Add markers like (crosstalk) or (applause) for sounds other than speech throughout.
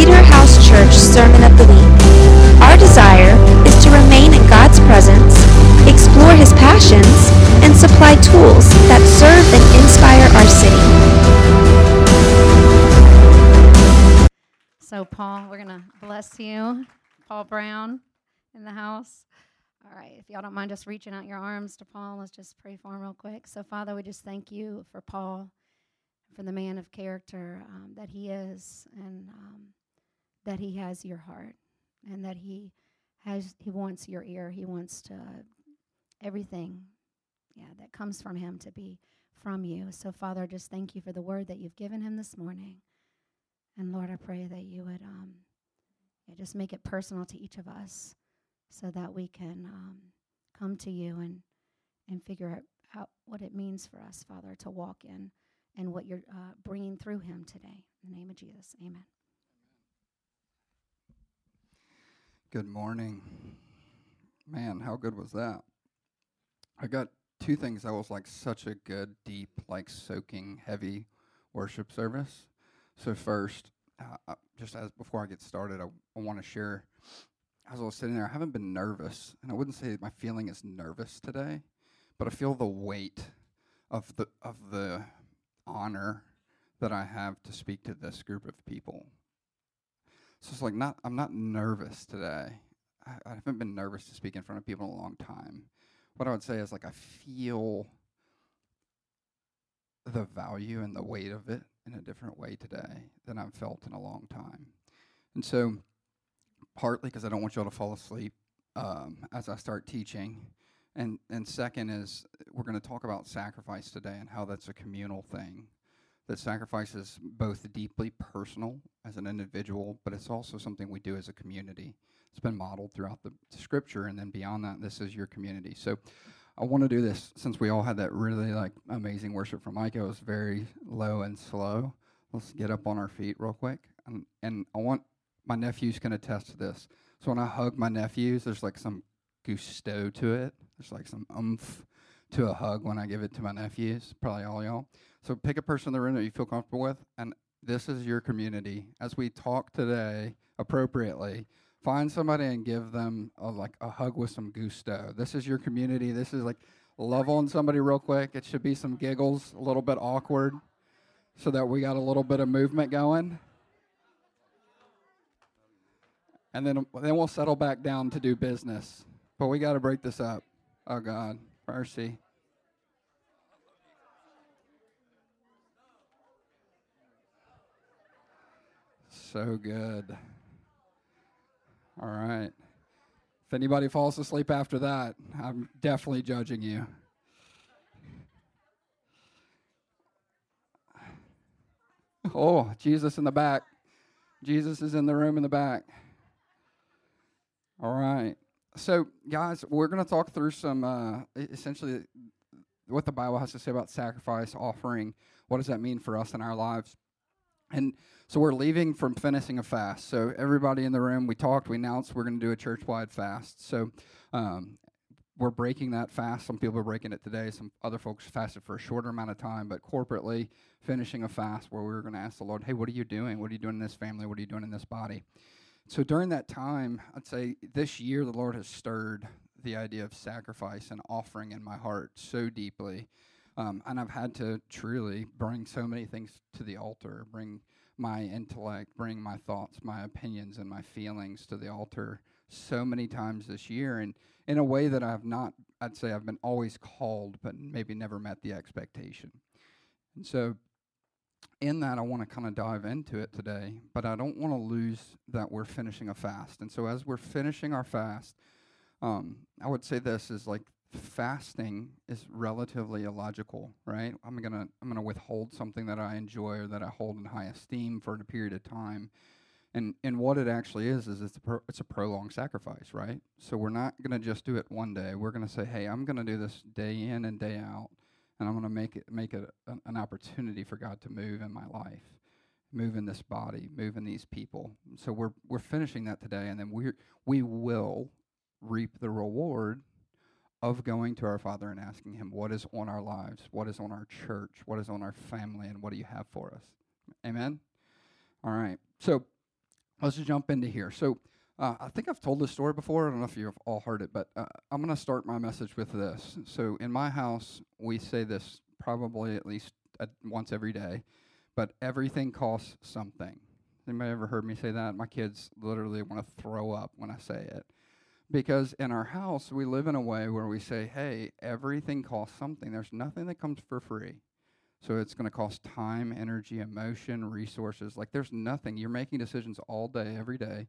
Cedar House Church Sermon of the Week. Our desire is to remain in God's presence, explore His passions, and supply tools that serve and inspire our city. So, Paul, we're going to bless you. Paul Brown in the house. All right, if y'all don't mind just reaching out your arms to Paul, let's just pray for him real quick. So, Father, we just thank you for Paul, for the man of character um, that he is, and um, that he has your heart, and that he has he wants your ear. He wants to everything, yeah, that comes from him to be from you. So, Father, just thank you for the word that you've given him this morning. And Lord, I pray that you would um, yeah, just make it personal to each of us so that we can um, come to you and, and figure out, what it means for us, Father, to walk in and what you're uh, bringing through him today. In the name of Jesus, amen. Good morning. Man, how good was that? I got two things that was like such a good, deep, like soaking, heavy worship service. So first, uh, just as before I get started, I, I want to share. As I was sitting there, I haven't been nervous, and I wouldn't say my feeling is nervous today, but I feel the weight of the of the honor that I have to speak to this group of people. So it's like not I'm not nervous today. I, I haven't been nervous to speak in front of people in a long time. What I would say is like I feel the value and the weight of it in a different way today than I've felt in a long time. And so, partly because I don't want y'all to fall asleep um, as I start teaching. And, and second is we're going to talk about sacrifice today and how that's a communal thing. That sacrifice is both deeply personal as an individual, but it's also something we do as a community. It's been modeled throughout the scripture, and then beyond that, this is your community. So I want to do this since we all had that really like amazing worship from Mike. It was very low and slow. Let's get up on our feet real quick, and and I want my nephews can attest to this. So when I hug my nephews, there's like some gusto to it. There's like some umph to a hug when I give it to my nephews. Probably all y'all. So pick a person in the room that you feel comfortable with, and this is your community. As we talk today appropriately, find somebody and give them a, like a hug with some gusto. This is your community. This is like love on somebody real quick. It should be some giggles, a little bit awkward, so that we got a little bit of movement going. And then then we'll settle back down to do business. But we got to break this up. Oh God, mercy. So good. All right. If anybody falls asleep after that, I'm definitely judging you. Oh, Jesus in the back. Jesus is in the room in the back. All right. So, guys, we're going to talk through some uh, essentially what the Bible has to say about sacrifice, offering. What does that mean for us in our lives? And so we're leaving from finishing a fast. So everybody in the room, we talked, we announced we're going to do a church-wide fast. So um, we're breaking that fast. Some people are breaking it today. Some other folks fasted for a shorter amount of time, but corporately finishing a fast where we were going to ask the Lord, "Hey, what are you doing? What are you doing in this family? What are you doing in this body?" So during that time, I'd say this year the Lord has stirred the idea of sacrifice and offering in my heart so deeply um, and I've had to truly bring so many things to the altar, bring my intellect, bring my thoughts, my opinions, and my feelings to the altar so many times this year. And in a way that I've not, I'd say I've been always called, but maybe never met the expectation. And so, in that, I want to kind of dive into it today, but I don't want to lose that we're finishing a fast. And so, as we're finishing our fast, um, I would say this is like fasting is relatively illogical, right? I'm gonna I'm gonna withhold something that I enjoy or that I hold in high esteem for a period of time, and and what it actually is is it's a pro, it's a prolonged sacrifice, right? So we're not gonna just do it one day. We're gonna say, hey, I'm gonna do this day in and day out, and I'm gonna make it make it an, an opportunity for God to move in my life, move in this body, move in these people. So we're we're finishing that today, and then we we will reap the reward of going to our Father and asking Him, What is on our lives? What is on our church? What is on our family? And what do you have for us? Amen? All right. So let's just jump into here. So, uh, I think I've told this story before. I don't know if you've all heard it, but uh, I'm going to start my message with this. So, in my house, we say this probably at least uh, once every day, but everything costs something. Anybody ever heard me say that? My kids literally want to throw up when I say it. Because in our house, we live in a way where we say, hey, everything costs something. There's nothing that comes for free. So it's going to cost time, energy, emotion, resources. Like there's nothing. You're making decisions all day, every day,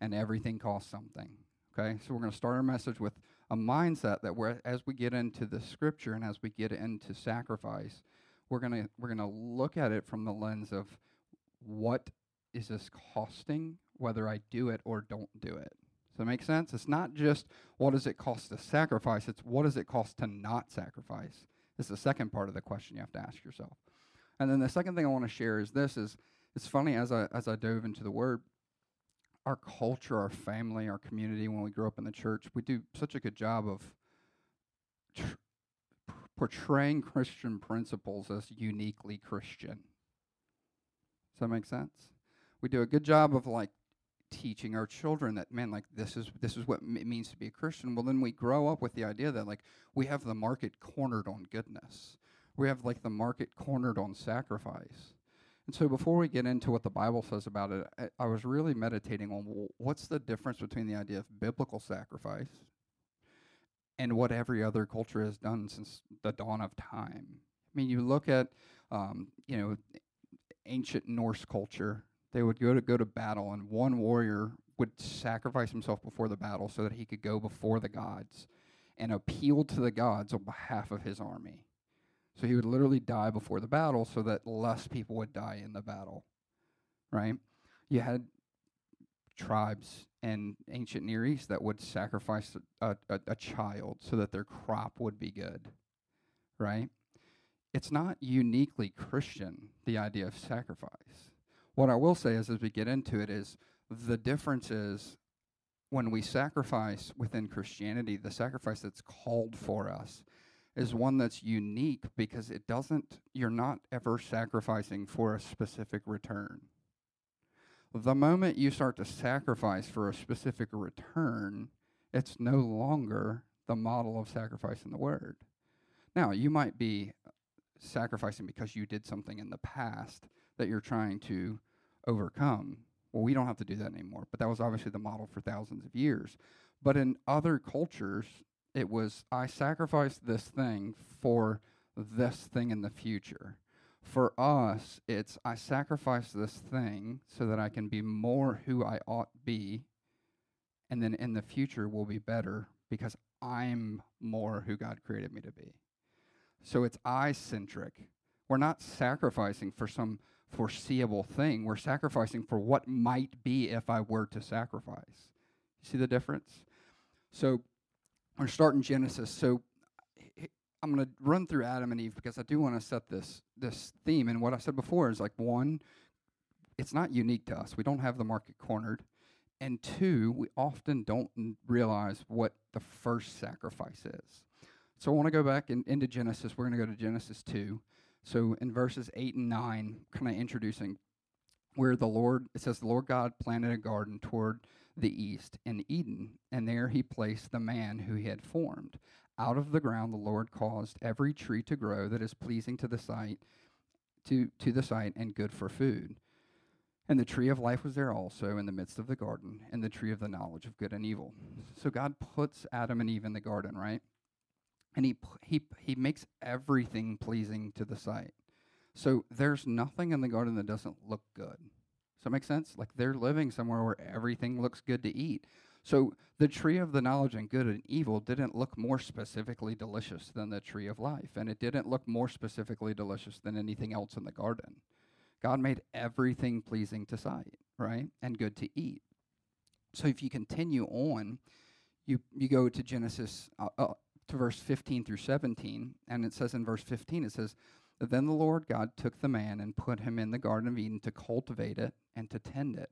and everything costs something. Okay? So we're going to start our message with a mindset that we're, as we get into the scripture and as we get into sacrifice, we're going to we're going to look at it from the lens of what is this costing whether I do it or don't do it. Does that make sense? It's not just what does it cost to sacrifice, it's what does it cost to not sacrifice. Is the second part of the question you have to ask yourself. And then the second thing I want to share is this is it's funny as I as I dove into the word, our culture, our family, our community, when we grow up in the church, we do such a good job of tr- portraying Christian principles as uniquely Christian. Does that make sense? We do a good job of like teaching our children that man like this is this is what it means to be a christian well then we grow up with the idea that like we have the market cornered on goodness we have like the market cornered on sacrifice and so before we get into what the bible says about it i, I was really meditating on what's the difference between the idea of biblical sacrifice and what every other culture has done since the dawn of time i mean you look at um, you know ancient norse culture they would go to go to battle, and one warrior would sacrifice himself before the battle so that he could go before the gods and appeal to the gods on behalf of his army. So he would literally die before the battle so that less people would die in the battle. Right? You had tribes in ancient Near East that would sacrifice a, a, a child so that their crop would be good. Right? It's not uniquely Christian, the idea of sacrifice what I will say is, as we get into it, is the difference is when we sacrifice within Christianity, the sacrifice that's called for us is one that's unique because it doesn't, you're not ever sacrificing for a specific return. The moment you start to sacrifice for a specific return, it's no longer the model of sacrifice in the Word. Now, you might be sacrificing because you did something in the past that you're trying to overcome. Well, we don't have to do that anymore, but that was obviously the model for thousands of years. But in other cultures, it was I sacrificed this thing for this thing in the future. For us, it's I sacrifice this thing so that I can be more who I ought be, and then in the future will be better because I'm more who God created me to be. So it's I centric. We're not sacrificing for some foreseeable thing. We're sacrificing for what might be if I were to sacrifice. You see the difference? So we're starting Genesis. So I'm going to run through Adam and Eve because I do want to set this this theme. And what I said before is like one, it's not unique to us. We don't have the market cornered. And two, we often don't realize what the first sacrifice is. So I want to go back in, into Genesis. We're going to go to Genesis 2. So in verses 8 and 9, kind of introducing where the Lord, it says, the Lord God planted a garden toward the east in Eden, and there he placed the man who he had formed. Out of the ground the Lord caused every tree to grow that is pleasing to the sight, to, to the sight and good for food. And the tree of life was there also in the midst of the garden, and the tree of the knowledge of good and evil. So God puts Adam and Eve in the garden, right? and he he he makes everything pleasing to the sight. So there's nothing in the garden that doesn't look good. Does that make sense? Like they're living somewhere where everything looks good to eat. So the tree of the knowledge and good and evil didn't look more specifically delicious than the tree of life, and it didn't look more specifically delicious than anything else in the garden. God made everything pleasing to sight, right? And good to eat. So if you continue on, you you go to Genesis uh, uh, to verse 15 through 17, and it says in verse 15, it says, Then the Lord God took the man and put him in the Garden of Eden to cultivate it and to tend it.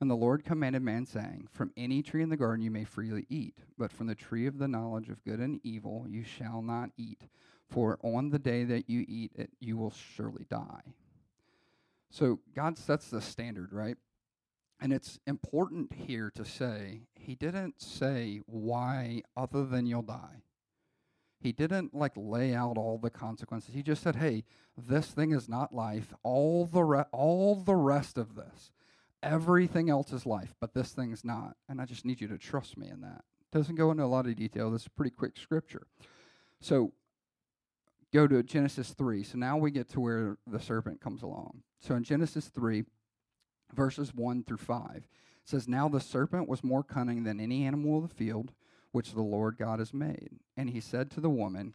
And the Lord commanded man, saying, From any tree in the garden you may freely eat, but from the tree of the knowledge of good and evil you shall not eat, for on the day that you eat it, you will surely die. So God sets the standard, right? And it's important here to say he didn't say why other than you'll die. He didn't like lay out all the consequences. He just said, "Hey, this thing is not life. All the re- all the rest of this, everything else is life, but this thing's not. And I just need you to trust me in that." Doesn't go into a lot of detail. This is pretty quick scripture. So go to Genesis 3. So now we get to where the serpent comes along. So in Genesis 3, verses 1 through 5, it says, Now the serpent was more cunning than any animal of the field which the Lord God has made. And he said to the woman,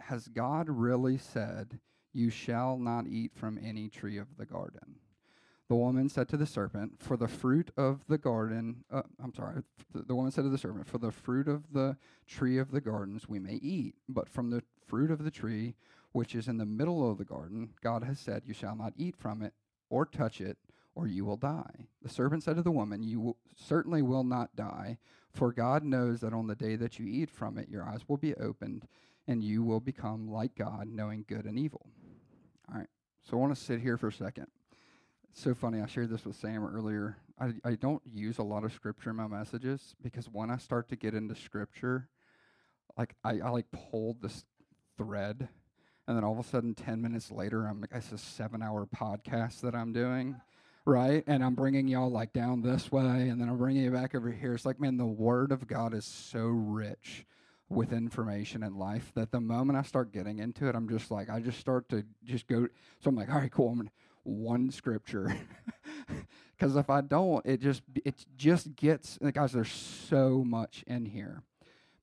Has God really said, You shall not eat from any tree of the garden? The woman said to the serpent, For the fruit of the garden, uh, I'm sorry, the, the woman said to the serpent, For the fruit of the tree of the gardens we may eat, but from the fruit of the tree which is in the middle of the garden, God has said, You shall not eat from it or touch it, or you will die. The serpent said to the woman, You will, certainly will not die, for God knows that on the day that you eat from it, your eyes will be opened, and you will become like God, knowing good and evil. All right, so I want to sit here for a second It's so funny. I shared this with Sam earlier. I, I don't use a lot of scripture in my messages because when I start to get into scripture, like I, I like pulled this thread, and then all of a sudden, ten minutes later, I'm like, it's a seven-hour podcast that I'm doing, right? And I'm bringing y'all like down this way, and then I'm bringing you back over here. It's like, man, the Word of God is so rich with information in life that the moment I start getting into it, I'm just like, I just start to just go. So I'm like, all right, cool. I'm gonna one scripture (laughs) because if i don't it just it just gets guys there's so much in here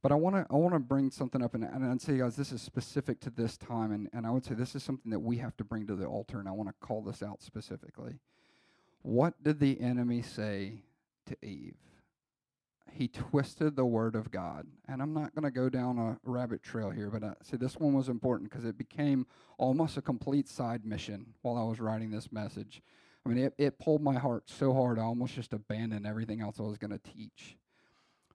but i want to i want to bring something up and, and i'd say guys this is specific to this time and, and i would say this is something that we have to bring to the altar and i want to call this out specifically what did the enemy say to eve he twisted the word of God. And I'm not going to go down a rabbit trail here, but uh, see, this one was important because it became almost a complete side mission while I was writing this message. I mean, it, it pulled my heart so hard, I almost just abandoned everything else I was going to teach.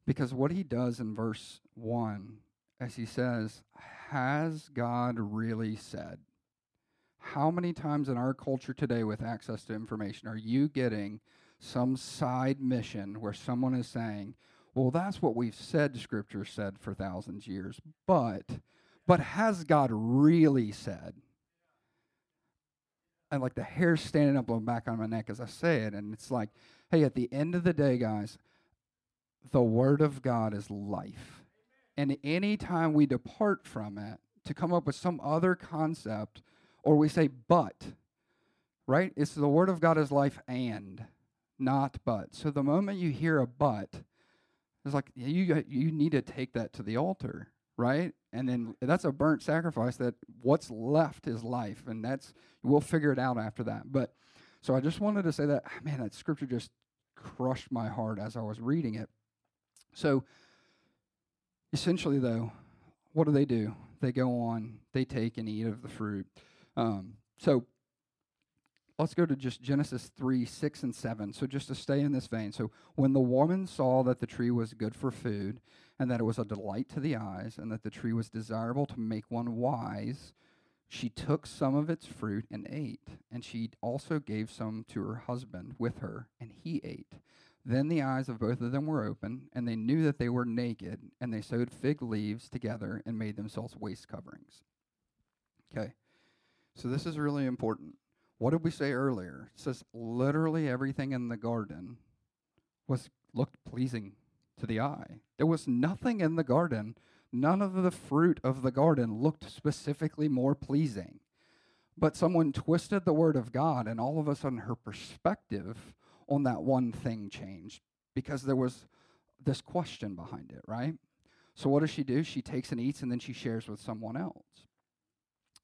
Because what he does in verse 1, as he says, Has God really said? How many times in our culture today, with access to information, are you getting some side mission where someone is saying, well, that's what we've said, Scripture said for thousands of years, but, but has God really said? And like the hair standing up on the back on my neck as I say it, and it's like, hey, at the end of the day, guys, the Word of God is life. And any time we depart from it to come up with some other concept, or we say but, right? It's the Word of God is life and not but. So the moment you hear a but, it's like you you need to take that to the altar, right? And then that's a burnt sacrifice. That what's left is life, and that's we'll figure it out after that. But so I just wanted to say that ah, man, that scripture just crushed my heart as I was reading it. So essentially, though, what do they do? They go on, they take and eat of the fruit. Um, so let's go to just Genesis 3 6 and 7. So, just to stay in this vein. So, when the woman saw that the tree was good for food, and that it was a delight to the eyes, and that the tree was desirable to make one wise, she took some of its fruit and ate. And she also gave some to her husband with her, and he ate. Then the eyes of both of them were open, and they knew that they were naked, and they sewed fig leaves together and made themselves waist coverings. Okay, so this is really important. What did we say earlier? It says literally everything in the garden was looked pleasing to the eye. There was nothing in the garden, none of the fruit of the garden looked specifically more pleasing. But someone twisted the word of God, and all of a sudden her perspective on that one thing changed because there was this question behind it, right? So, what does she do? She takes and eats, and then she shares with someone else.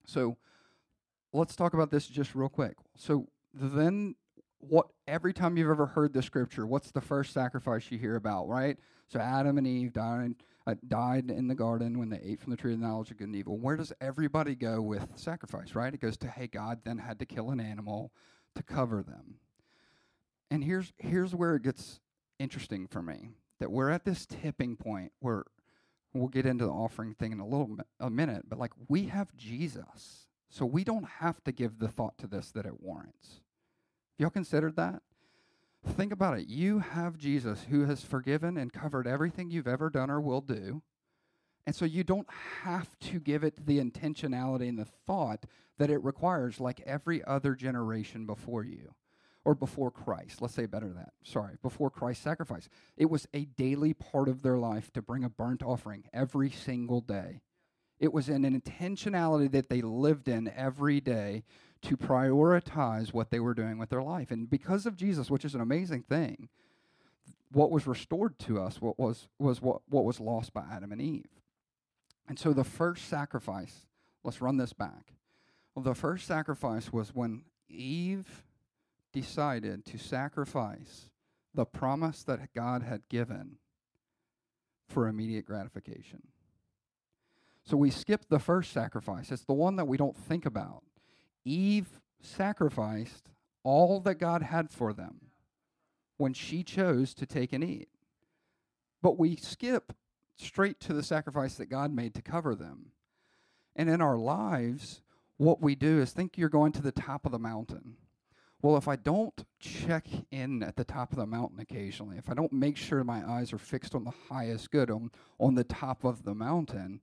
So, let's talk about this just real quick. So then what every time you've ever heard the scripture, what's the first sacrifice you hear about, right? So Adam and Eve died uh, died in the garden when they ate from the tree of the knowledge of good and evil. Where does everybody go with sacrifice, right? It goes to hey, God then had to kill an animal to cover them. And here's here's where it gets interesting for me that we're at this tipping point where we'll get into the offering thing in a little a minute, but like we have Jesus so we don't have to give the thought to this that it warrants. Y'all considered that? Think about it. You have Jesus who has forgiven and covered everything you've ever done or will do. And so you don't have to give it the intentionality and the thought that it requires, like every other generation before you or before Christ. Let's say better that. Sorry, before Christ's sacrifice. It was a daily part of their life to bring a burnt offering every single day. It was an intentionality that they lived in every day to prioritize what they were doing with their life. And because of Jesus, which is an amazing thing, what was restored to us what was was what, what was lost by Adam and Eve. And so the first sacrifice, let's run this back. Well, the first sacrifice was when Eve decided to sacrifice the promise that God had given for immediate gratification. So we skip the first sacrifice. It's the one that we don't think about. Eve sacrificed all that God had for them when she chose to take and eat. But we skip straight to the sacrifice that God made to cover them. And in our lives, what we do is think you're going to the top of the mountain. Well, if I don't check in at the top of the mountain occasionally, if I don't make sure my eyes are fixed on the highest good, on, on the top of the mountain,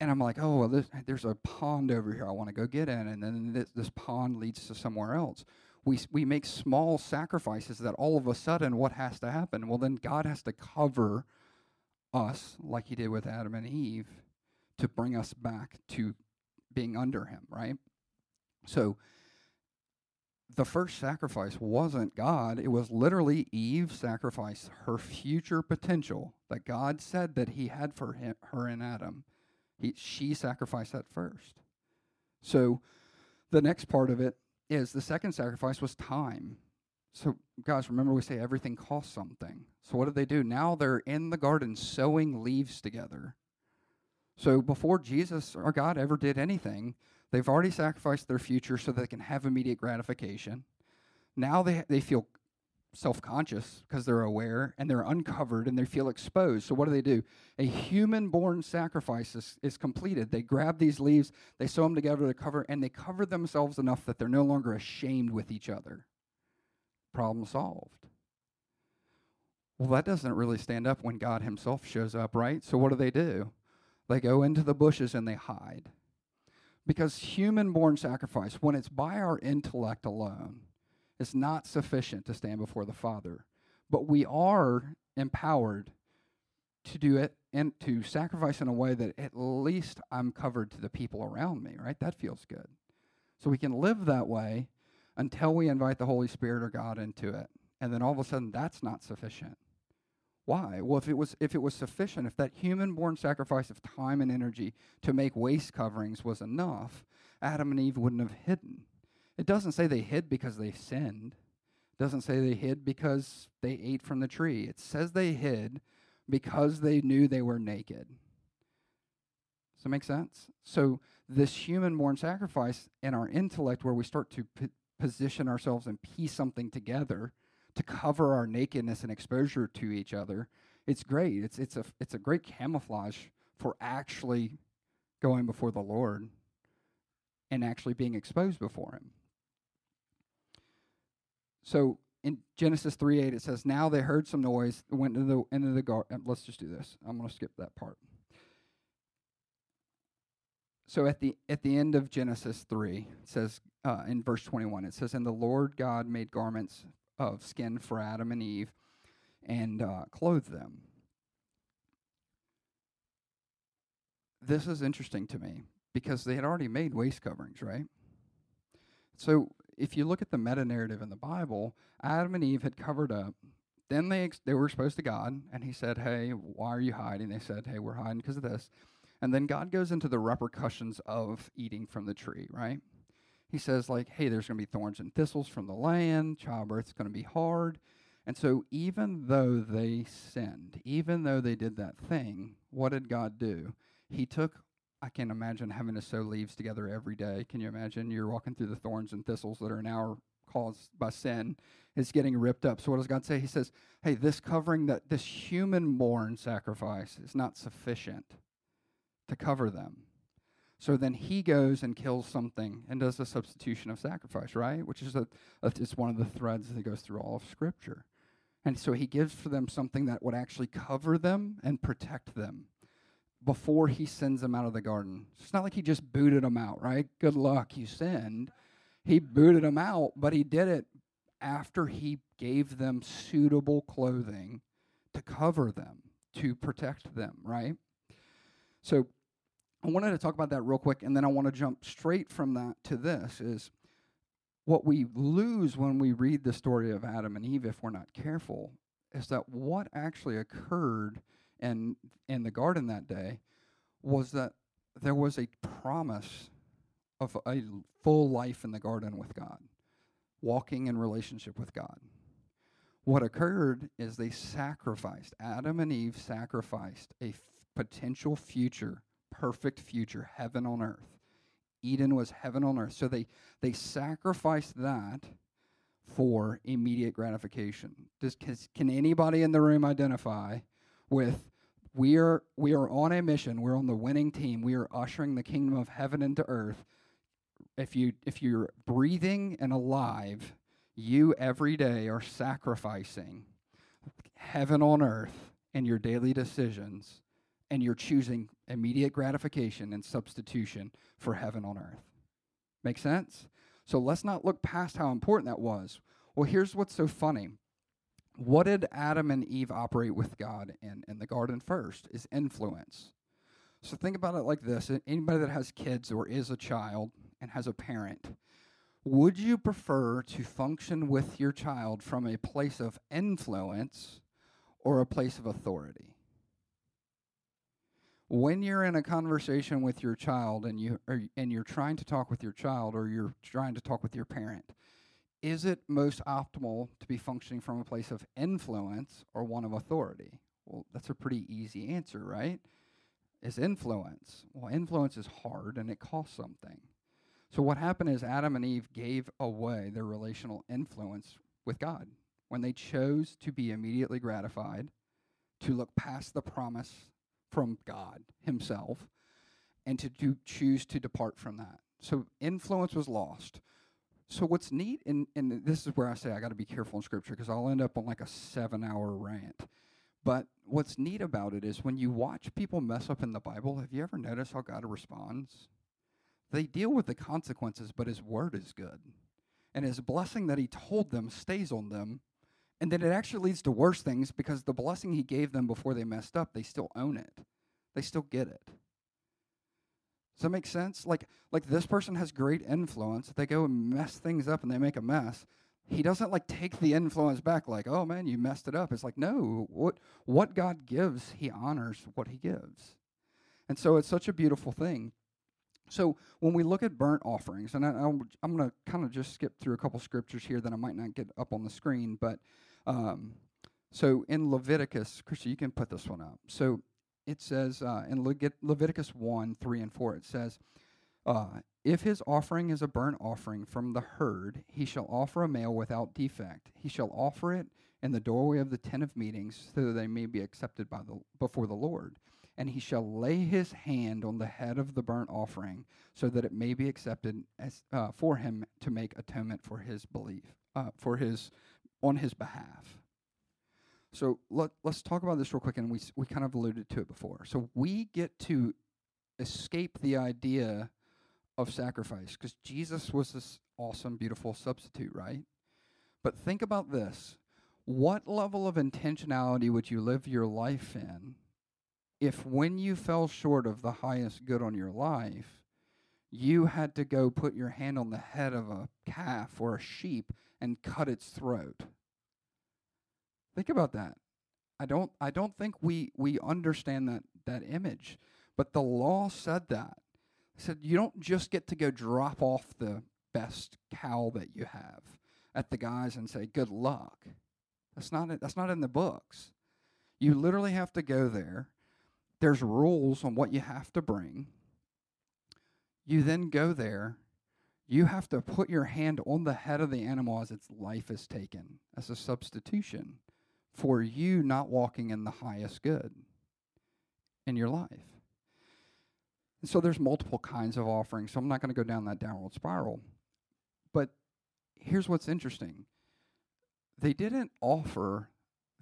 and I'm like, oh, well, this, there's a pond over here I want to go get in, and then this, this pond leads to somewhere else. We, we make small sacrifices that all of a sudden, what has to happen? Well, then God has to cover us, like he did with Adam and Eve, to bring us back to being under him, right? So the first sacrifice wasn't God, it was literally Eve sacrificed her future potential that God said that he had for him, her and Adam. He, she sacrificed that first. So the next part of it is the second sacrifice was time. So, guys, remember we say everything costs something. So, what did they do? Now they're in the garden sewing leaves together. So, before Jesus or God ever did anything, they've already sacrificed their future so they can have immediate gratification. Now they, they feel self conscious because they're aware and they're uncovered and they feel exposed. So, what do they do? A human born sacrifice is, is completed. They grab these leaves, they sew them together to cover, and they cover themselves enough that they're no longer ashamed with each other problem solved. Well, that doesn't really stand up when God Himself shows up, right? So, what do they do? They go into the bushes and they hide. Because human born sacrifice, when it's by our intellect alone, is not sufficient to stand before the Father. But we are empowered to do it and to sacrifice in a way that at least I'm covered to the people around me, right? That feels good. So we can live that way until we invite the Holy Spirit or God into it. And then all of a sudden that's not sufficient. Why? Well, if it was if it was sufficient, if that human-born sacrifice of time and energy to make waist coverings was enough, Adam and Eve wouldn't have hidden. It doesn't say they hid because they sinned. It doesn't say they hid because they ate from the tree. It says they hid because they knew they were naked. Does that make sense? So this human-born sacrifice in our intellect, where we start to p- position ourselves and piece something together to cover our nakedness and exposure to each other, it's great. It's it's a it's a great camouflage for actually going before the Lord and actually being exposed before him. So in Genesis 3 8, it says, Now they heard some noise, went into the into the garden. Let's just do this. I'm gonna skip that part. So at the at the end of Genesis 3, it says uh, in verse 21, it says, And the Lord God made garments of skin for Adam and Eve and uh, clothed them. This is interesting to me because they had already made waist coverings, right? So if you look at the meta narrative in the Bible, Adam and Eve had covered up. Then they ex- they were exposed to God, and He said, "Hey, why are you hiding?" They said, "Hey, we're hiding because of this." And then God goes into the repercussions of eating from the tree, right? he says like hey there's going to be thorns and thistles from the land childbirth's going to be hard and so even though they sinned even though they did that thing what did god do he took i can't imagine having to sew leaves together every day. Can you imagine? You're walking through the thorns and thistles that are now caused by sin It's getting ripped up. So what does god say? He says hey this covering that this human born sacrifice is not sufficient to cover them. So then he goes and kills something and does a substitution of sacrifice, right? Which is a, a it's one of the threads that goes through all of Scripture. And so he gives for them something that would actually cover them and protect them before he sends them out of the garden. It's not like he just booted them out, right? Good luck, you sinned. He booted them out, but he did it after he gave them suitable clothing to cover them, to protect them, right? So I wanted to talk about that real quick, and then I want to jump straight from that to this is what we lose when we read the story of Adam and Eve if we're not careful is that what actually occurred in in the garden that day was that there was a promise of a full life in the garden with God, walking in relationship with God. What occurred is they sacrificed, Adam and Eve sacrificed a f- potential future, perfect future, heaven on earth. Eden was heaven on earth. So they, they sacrificed that for immediate gratification. Does, can anybody in the room identify with we are we are on a mission. We're on the winning team. We are ushering the kingdom of heaven into earth. If you if you're breathing and alive, you every day are sacrificing heaven on earth in your daily decisions and you're choosing immediate gratification and substitution for heaven on earth. Make sense? So let's not look past how important that was. Well, here's what's so funny what did Adam and Eve operate with God in in the garden first is influence. So think about it like this anybody that has kids or is a child and has a parent, would you prefer to function with your child from a place of influence or a place of authority? When you're in a conversation with your child and you and you're trying to talk with your child or you're trying to talk with your parent, is it most optimal to be functioning from a place of influence or one of authority? Well, that's a pretty easy answer, right? Is influence. Well, influence is hard and it costs something. So, what happened is Adam and Eve gave away their relational influence with God when they chose to be immediately gratified, to look past the promise from God Himself, and to do, choose to depart from that. So, influence was lost. So what's neat, and, and this is where I say I got to be careful in Scripture because I'll end up on like a seven-hour rant. But what's neat about it is when you watch people mess up in the Bible, have you ever noticed how God responds? They deal with the consequences, but His word is good. And His blessing that He told them stays on them. And then it actually leads to worse things because the blessing He gave them before they messed up, they still own it. They still get it. Does that make sense? Like, like this person has great influence. They go and mess things up and they make a mess. He doesn't like take the influence back, like, oh man, you messed it up. It's like, no, what what God gives, He honors what He gives. And so it's such a beautiful thing. So when we look at burnt offerings, and I, am going to kind of just skip through a couple scriptures here that I might not get up on the screen, but um, so in Leviticus, Christy, you can put this one up. So it says uh, in Le- Leviticus 1 3 and 4, it says, uh, If his offering is a burnt offering from the herd, he shall offer a male without defect. He shall offer it in the doorway of the tent of meetings, so that they may be accepted by the, before the Lord. And he shall lay his hand on the head of the burnt offering, so that it may be accepted as, uh, for him to make atonement for his belief, uh, for his on his behalf. So let, let's talk about this real quick, and we we kind of alluded to it before. So we get to escape the idea of sacrifice because Jesus was this awesome, beautiful substitute, right? But think about this: what level of intentionality would you live your life in if, when you fell short of the highest good on your life, you had to go put your hand on the head of a calf or a sheep and cut its throat? Think about that. I don't I don't think we we understand that that image. But the law said that. It said you don't just get to go drop off the best cow that you have at the guys and say good luck. That's not it. That's not in the books. You literally have to go there. There's rules on what you have to bring. You then go there. You have to put your hand on the head of the animal as its life is taken as a substitution for you not walking in the highest good in your life. And so there's multiple kinds of offerings, so I'm not going to go down that downward spiral. But here's what's interesting they didn't offer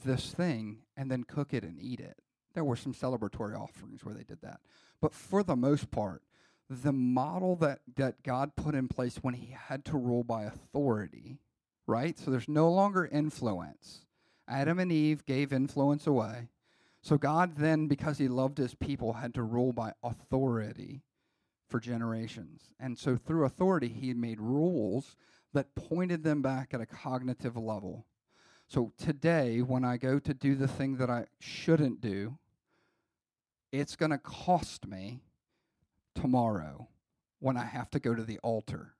this thing and then cook it and eat it. There were some celebratory offerings where they did that. But for the most part, the model that, that God put in place when he had to rule by authority, right? So there's no longer influence. Adam and Eve gave influence away. So God then, because he loved his people, had to rule by authority for generations. And so through authority, he made rules that pointed them back at a cognitive level. So today, when I go to do the thing that I shouldn't do, it's going to cost me tomorrow when I have to go to the altar.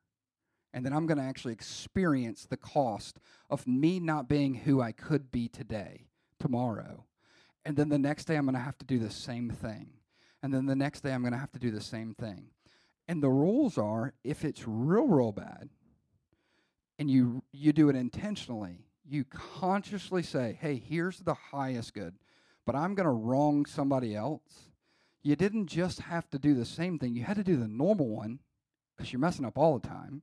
And then I'm going to actually experience the cost of me not being who I could be today, tomorrow. And then the next day, I'm going to have to do the same thing. And then the next day, I'm going to have to do the same thing. And the rules are if it's real, real bad, and you, you do it intentionally, you consciously say, hey, here's the highest good, but I'm going to wrong somebody else. You didn't just have to do the same thing, you had to do the normal one because you're messing up all the time.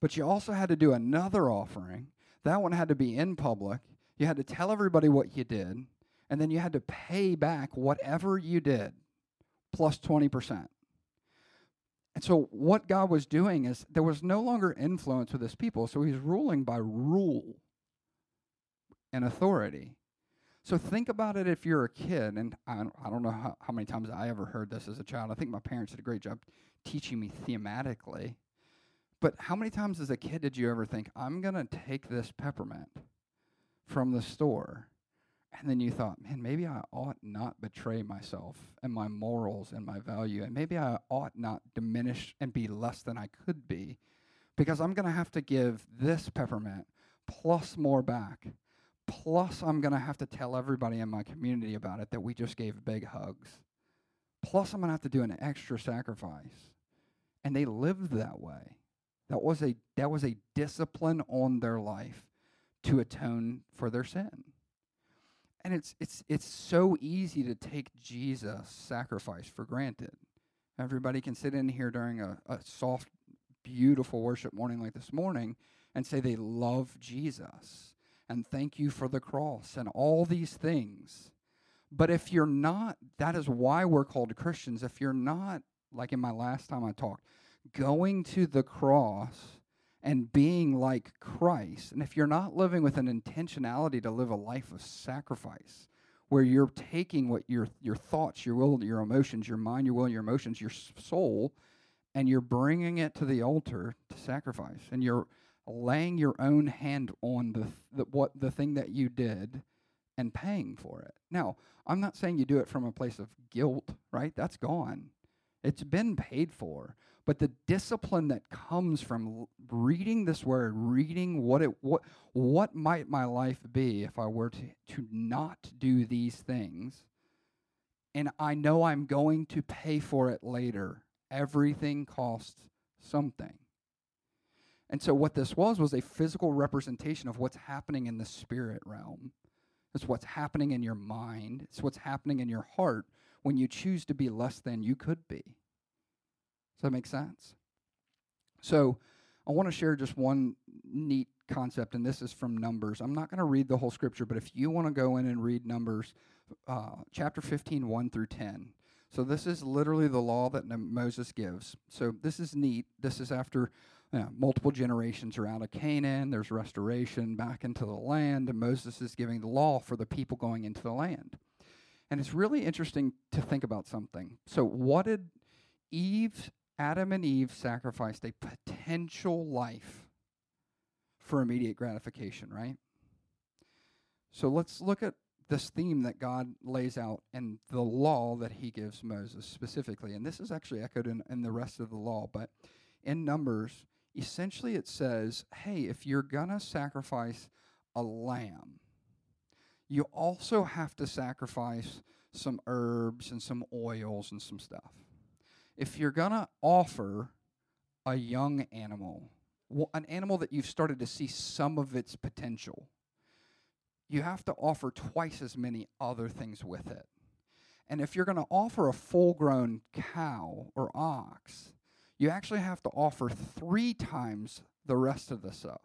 But you also had to do another offering. That one had to be in public. You had to tell everybody what you did, and then you had to pay back whatever you did plus 20%. And so, what God was doing is there was no longer influence with his people, so he's ruling by rule and authority. So, think about it if you're a kid, and I don't, I don't know how, how many times I ever heard this as a child. I think my parents did a great job teaching me thematically. But how many times as a kid did you ever think, I'm going to take this peppermint from the store and then you thought, man, maybe I ought not betray myself and my morals and my value. And maybe I ought not diminish and be less than I could be because I'm going to have to give this peppermint plus more back. Plus, I'm going to have to tell everybody in my community about it that we just gave big hugs. Plus, I'm going to have to do an extra sacrifice. And they lived that way. That was a, that was a discipline on their life to atone for their sin. And it's it's it's so easy to take Jesus' sacrifice for granted. Everybody can sit in here during a, a soft, beautiful worship morning like this morning and say they love Jesus and thank you for the cross and all these things. But if you're not, that is why we're called Christians. If you're not, like in my last time I talked, going to the cross and being like Christ. And if you're not living with an intentionality to live a life of sacrifice, where you're taking what your your thoughts, your will, your emotions, your mind, your will, your emotions, your soul, and you're bringing it to the altar to sacrifice, and you're laying your own hand on the, the what the thing that you did and paying for it. Now, I'm not saying you do it from a place of guilt, right? That's gone. It's been paid for. But the discipline that comes from reading this word, reading what it what what might my life be if I were to, to not do these things, and I know I'm going to pay for it later. Everything costs something. And so what this was was a physical representation of what's happening in the spirit realm. It's what's happening in your mind. It's what's happening in your heart when you choose to be less than you could be. Does that make sense? So I want to share just one neat concept, and this is from Numbers. I'm not going to read the whole scripture, but if you want to go in and read Numbers uh, chapter 15, 1 through 10. So this is literally the law that Moses gives. So this is neat. This is after multiple generations are out of Canaan. There's restoration back into the land, and Moses is giving the law for the people going into the land. And it's really interesting to think about something. So, what did Eve Adam and Eve sacrificed a potential life for immediate gratification, right? So let's look at this theme that God lays out in the law that he gives Moses specifically. And this is actually echoed in, in the rest of the law, but in Numbers, essentially it says, hey, if you're going to sacrifice a lamb, you also have to sacrifice some herbs and some oils and some stuff if you're going to offer a young animal, an animal that you've started to see some of its potential, you have to offer twice as many other things with it. And if you're going to offer a full grown cow or ox, you actually have to offer three times the rest of the stuff.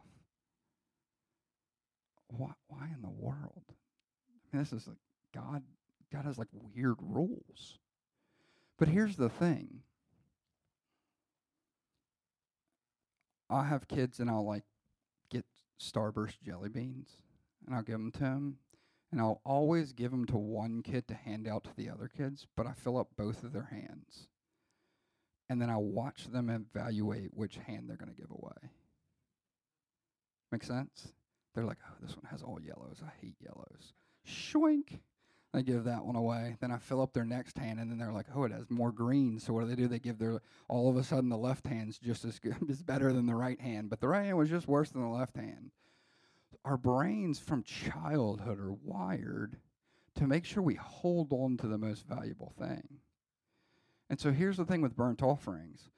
Why, why in the world? I mean, this is like God. God has like weird rules. But here's the thing. I have kids, and I'll like get Starburst jelly beans, and I'll give them to them, and I'll always give them to one kid to hand out to the other kids, but I fill up both of their hands. And then I watch them evaluate which hand they're going to give away. Make sense? They're like, oh, this one has all yellows. I hate yellows. Shwink. I give that one away. Then I fill up their next hand, and then they're like, "Oh, it has more green." So what do they do? They give their all of a sudden the left hand's just as good, (laughs) is better than the right hand, but the right hand was just worse than the left hand. Our brains from childhood are wired to make sure we hold on to the most valuable thing. And so here's the thing with burnt offerings.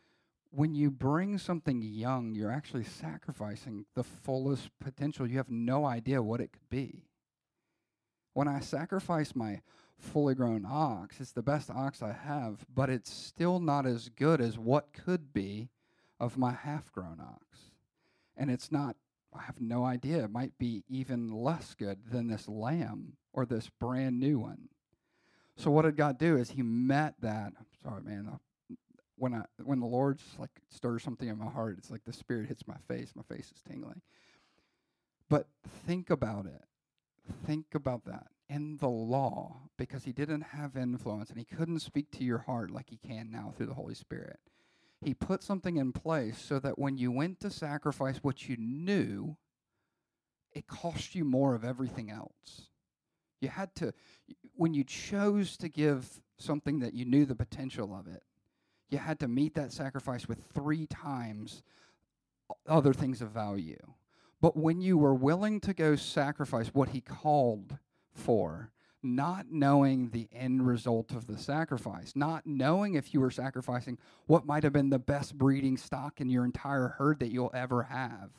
When you bring something young, you're actually sacrificing the fullest potential. You have no idea what it could be. When I sacrifice my fully grown ox, it's the best ox I have, but it's still not as good as what could be of my half grown ox. And it's not, I have no idea, it might be even less good than this lamb or this brand new one. So what did God do is he met that. Sorry, man. Uh, when I when the Lord's like stirs something in my heart, it's like the Spirit hits my face. My face is tingling. But think about it. Think about that. In the law, because he didn't have influence and he couldn't speak to your heart like he can now through the Holy Spirit, he put something in place so that when you went to sacrifice what you knew, it cost you more of everything else. You had to, when you chose to give something that you knew the potential of it, you had to meet that sacrifice with three times other things of value. But when you were willing to go sacrifice what he called for, not knowing the end result of the sacrifice, not knowing if you were sacrificing what might have been the best breeding stock in your entire herd that you'll ever have,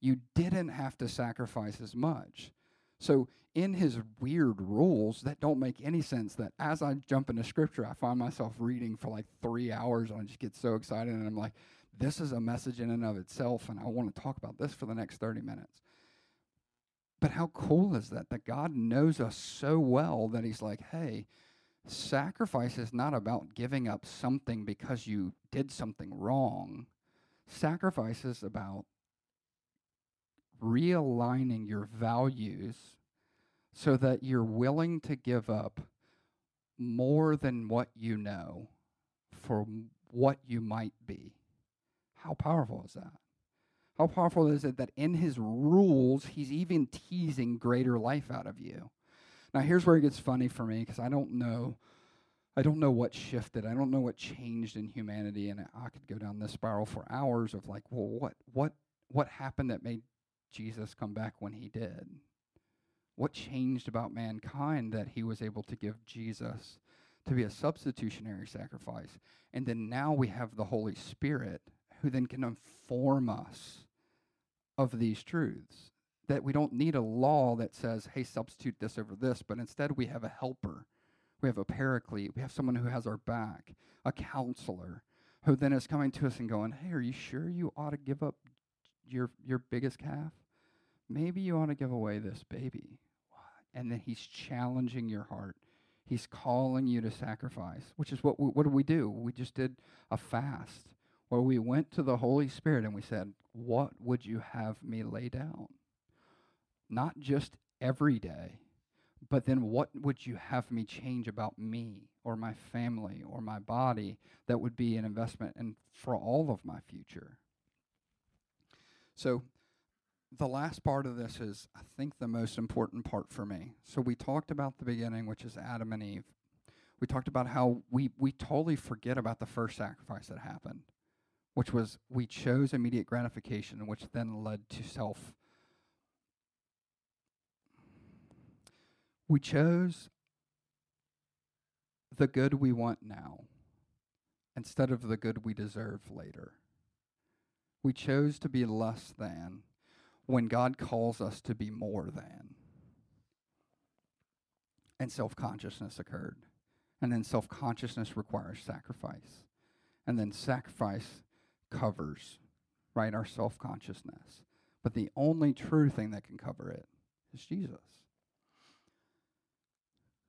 you didn't have to sacrifice as much. So, in his weird rules that don't make any sense, that as I jump into scripture, I find myself reading for like three hours and I just get so excited and I'm like, this is a message in and of itself, and I want to talk about this for the next 30 minutes. But how cool is that? That God knows us so well that He's like, hey, sacrifice is not about giving up something because you did something wrong. Sacrifice is about realigning your values so that you're willing to give up more than what you know for what you might be. How powerful is that? How powerful is it that in his rules, he's even teasing greater life out of you? Now, here's where it gets funny for me because I don't know. I don't know what shifted. I don't know what changed in humanity, and I could go down this spiral for hours of like, well, what, what, what happened that made Jesus come back when he did? What changed about mankind that he was able to give Jesus to be a substitutionary sacrifice? And then now we have the Holy Spirit who then can inform us of these truths. That we don't need a law that says, hey, substitute this over this, but instead we have a helper. We have a paraclete. We have someone who has our back, a counselor, who then is coming to us and going, hey, are you sure you ought to give up your, your biggest calf? Maybe you ought to give away this baby. And then he's challenging your heart. He's calling you to sacrifice, which is what we, what do we do? We just did a fast where we went to the Holy Spirit and we said, What would you have me lay down? Not just every day, but then what would you have me change about me or my family or my body that would be an investment and for all of my future? So, the last part of this is, I think, the most important part for me. So, we talked about the beginning, which is Adam and Eve. We talked about how we, we totally forget about the first sacrifice that happened which was we chose immediate gratification, which then led to self. We chose the good we want now instead of the good we deserve later. We chose to be less than when God calls us to be more than. And self consciousness occurred. And then self consciousness requires sacrifice. And then sacrifice covers, right, our self consciousness. But the only true thing that can cover it is Jesus.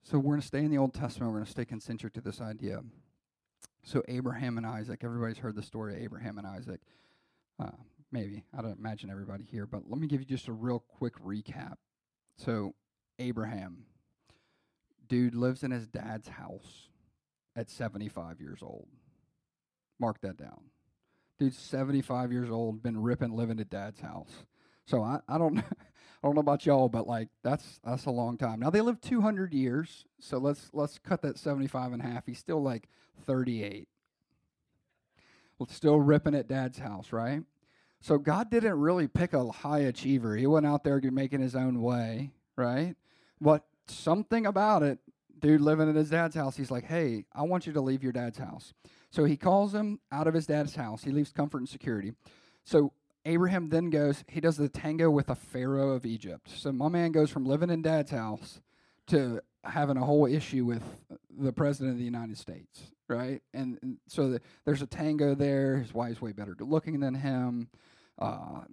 So we're going to stay in the Old Testament. We're going to stay concentric to this idea. So Abraham and Isaac, everybody's heard the story of Abraham and Isaac. Uh, maybe. I don't imagine everybody here, but let me give you just a real quick recap. So, Abraham, dude lives in his dad's house at 75 years old. Mark that down. Dude's 75 years old, been ripping living at dad's house. So I, I don't (laughs) I don't know about y'all, but like that's that's a long time. Now they live 200 years, so let's let's cut that 75 in half. He's still like 38. Well, still ripping at dad's house, right? So God didn't really pick a high achiever. He went out there making his own way, right? But something about it, dude living at his dad's house, he's like, hey, I want you to leave your dad's house. So he calls him out of his dad's house. He leaves comfort and security. So Abraham then goes, he does the tango with a Pharaoh of Egypt. So my man goes from living in dad's house to having a whole issue with the president of the United States, right? And, and so the, there's a tango there. His wife's way better looking than him. Uh,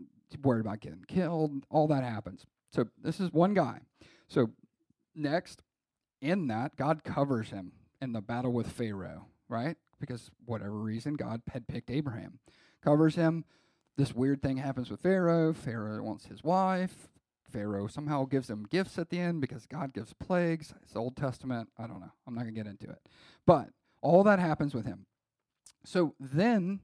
worried about getting killed. All that happens. So this is one guy. So next, in that, God covers him in the battle with Pharaoh, right? Because whatever reason, God had picked Abraham, covers him. This weird thing happens with Pharaoh. Pharaoh wants his wife. Pharaoh somehow gives him gifts at the end because God gives plagues. It's Old Testament. I don't know. I'm not going to get into it. But all that happens with him. So then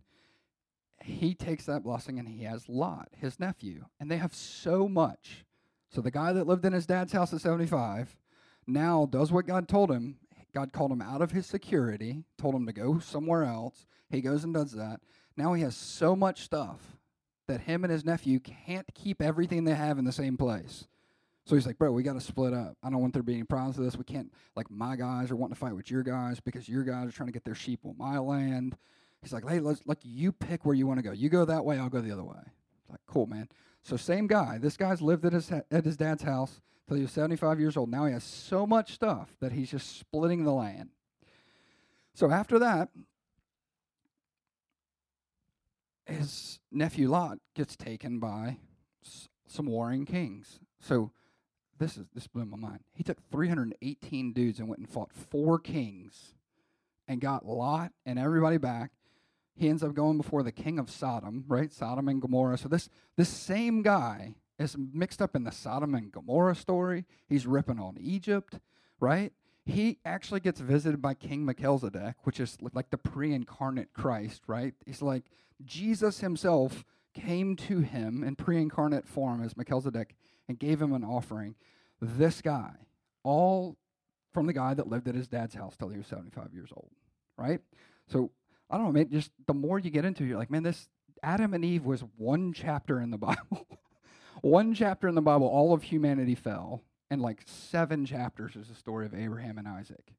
he takes that blessing and he has Lot, his nephew, and they have so much. So the guy that lived in his dad's house at 75 now does what God told him. God called him out of his security, told him to go somewhere else. He goes and does that. Now he has so much stuff that him and his nephew can't keep everything they have in the same place. So he's like, bro, we got to split up. I don't want there to be any problems with this. We can't, like, my guys are wanting to fight with your guys because your guys are trying to get their sheep on my land. He's like, hey, let's, like, you pick where you want to go. You go that way, I'll go the other way. Like, cool, man. So same guy. This guy's lived at his, at his dad's house till he was 75 years old. Now he has so much stuff that he's just splitting the land. So after that, his nephew Lot gets taken by s- some warring kings. So this is this blew my mind. He took 318 dudes and went and fought four kings and got Lot and everybody back. He ends up going before the king of Sodom, right? Sodom and Gomorrah. So this this same guy is mixed up in the Sodom and Gomorrah story. He's ripping on Egypt, right? He actually gets visited by King Melchizedek, which is like the pre-incarnate Christ, right? He's like Jesus himself came to him in pre-incarnate form as Melchizedek and gave him an offering. This guy, all from the guy that lived at his dad's house till he was 75 years old, right? So I don't know, man, just the more you get into it, you're like, man, this Adam and Eve was one chapter in the (laughs) Bible. One chapter in the Bible, all of humanity fell, and like seven chapters is the story of Abraham and Isaac.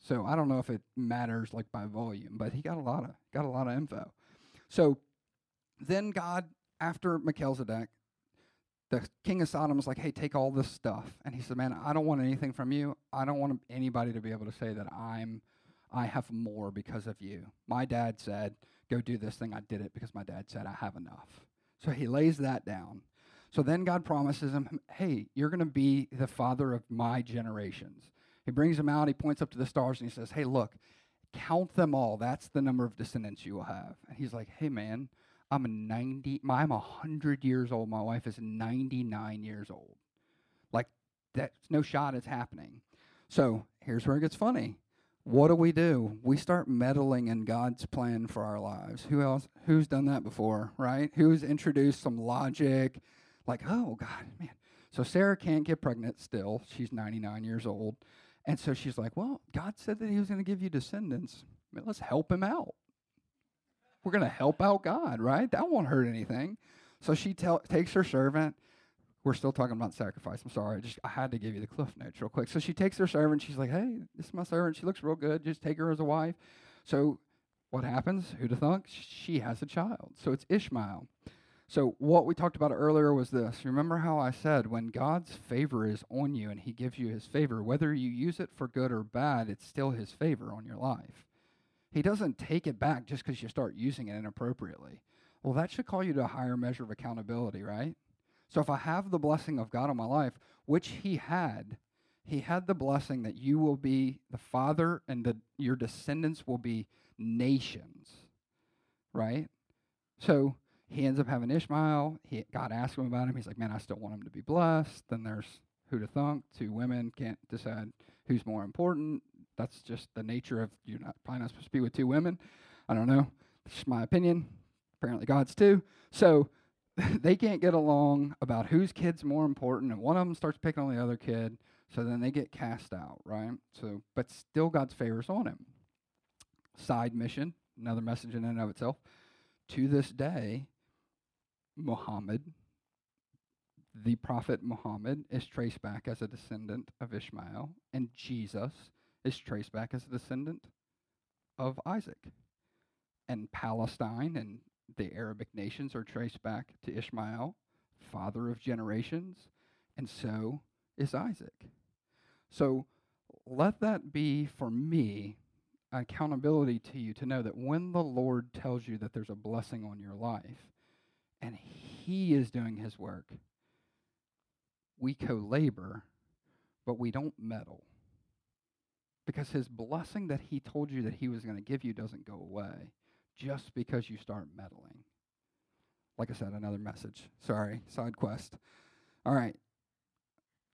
So I don't know if it matters like by volume, but he got a lot of got a lot of info. So then God, after Melchizedek, the king of Sodom was like, hey, take all this stuff. And he said, man, I don't want anything from you. I don't want anybody to be able to say that I'm, I have more because of you. My dad said, go do this thing. I did it because my dad said I have enough. So he lays that down. So then God promises him, hey, you're going to be the father of my generations. He brings him out. He points up to the stars and he says, hey, look, count them all. That's the number of descendants you will have. And he's like, hey, man, I'm a 90, I'm 100 years old. My wife is 99 years old. Like, that's no shot it's happening. So here's where it gets funny. What do we do? We start meddling in God's plan for our lives. Who else? Who's done that before, right? Who's introduced some logic? Like, oh, God, man. So Sarah can't get pregnant still. She's 99 years old. And so she's like, well, God said that he was going to give you descendants. Let's help him out. We're going to help out God, right? That won't hurt anything. So she tell, takes her servant. We're still talking about sacrifice. I'm sorry. I just I had to give you the cliff notes real quick. So she takes her servant. She's like, "Hey, this is my servant. She looks real good. Just take her as a wife." So what happens? Who'd thunk? She has a child. So it's Ishmael. So, what we talked about earlier was this. Remember how I said when God's favor is on you and He gives you His favor, whether you use it for good or bad, it's still His favor on your life. He doesn't take it back just because you start using it inappropriately. Well, that should call you to a higher measure of accountability, right? So, if I have the blessing of God on my life, which He had, He had the blessing that you will be the father and the, your descendants will be nations, right? So, he ends up having Ishmael. He, God asked him about him. He's like, man, I still want him to be blessed. Then there's who to thunk. Two women can't decide who's more important. That's just the nature of you're not probably not supposed to be with two women. I don't know. It's just my opinion. Apparently, God's too. So (laughs) they can't get along about whose kid's more important, and one of them starts picking on the other kid. So then they get cast out, right? So, but still, God's favors on him. Side mission, another message in and of itself. To this day, Muhammad, the prophet Muhammad, is traced back as a descendant of Ishmael, and Jesus is traced back as a descendant of Isaac. And Palestine and the Arabic nations are traced back to Ishmael, father of generations, and so is Isaac. So let that be for me accountability to you to know that when the Lord tells you that there's a blessing on your life, and He is doing His work. We co labor, but we don't meddle. Because His blessing that He told you that He was going to give you doesn't go away just because you start meddling. Like I said, another message. Sorry, side quest. All right.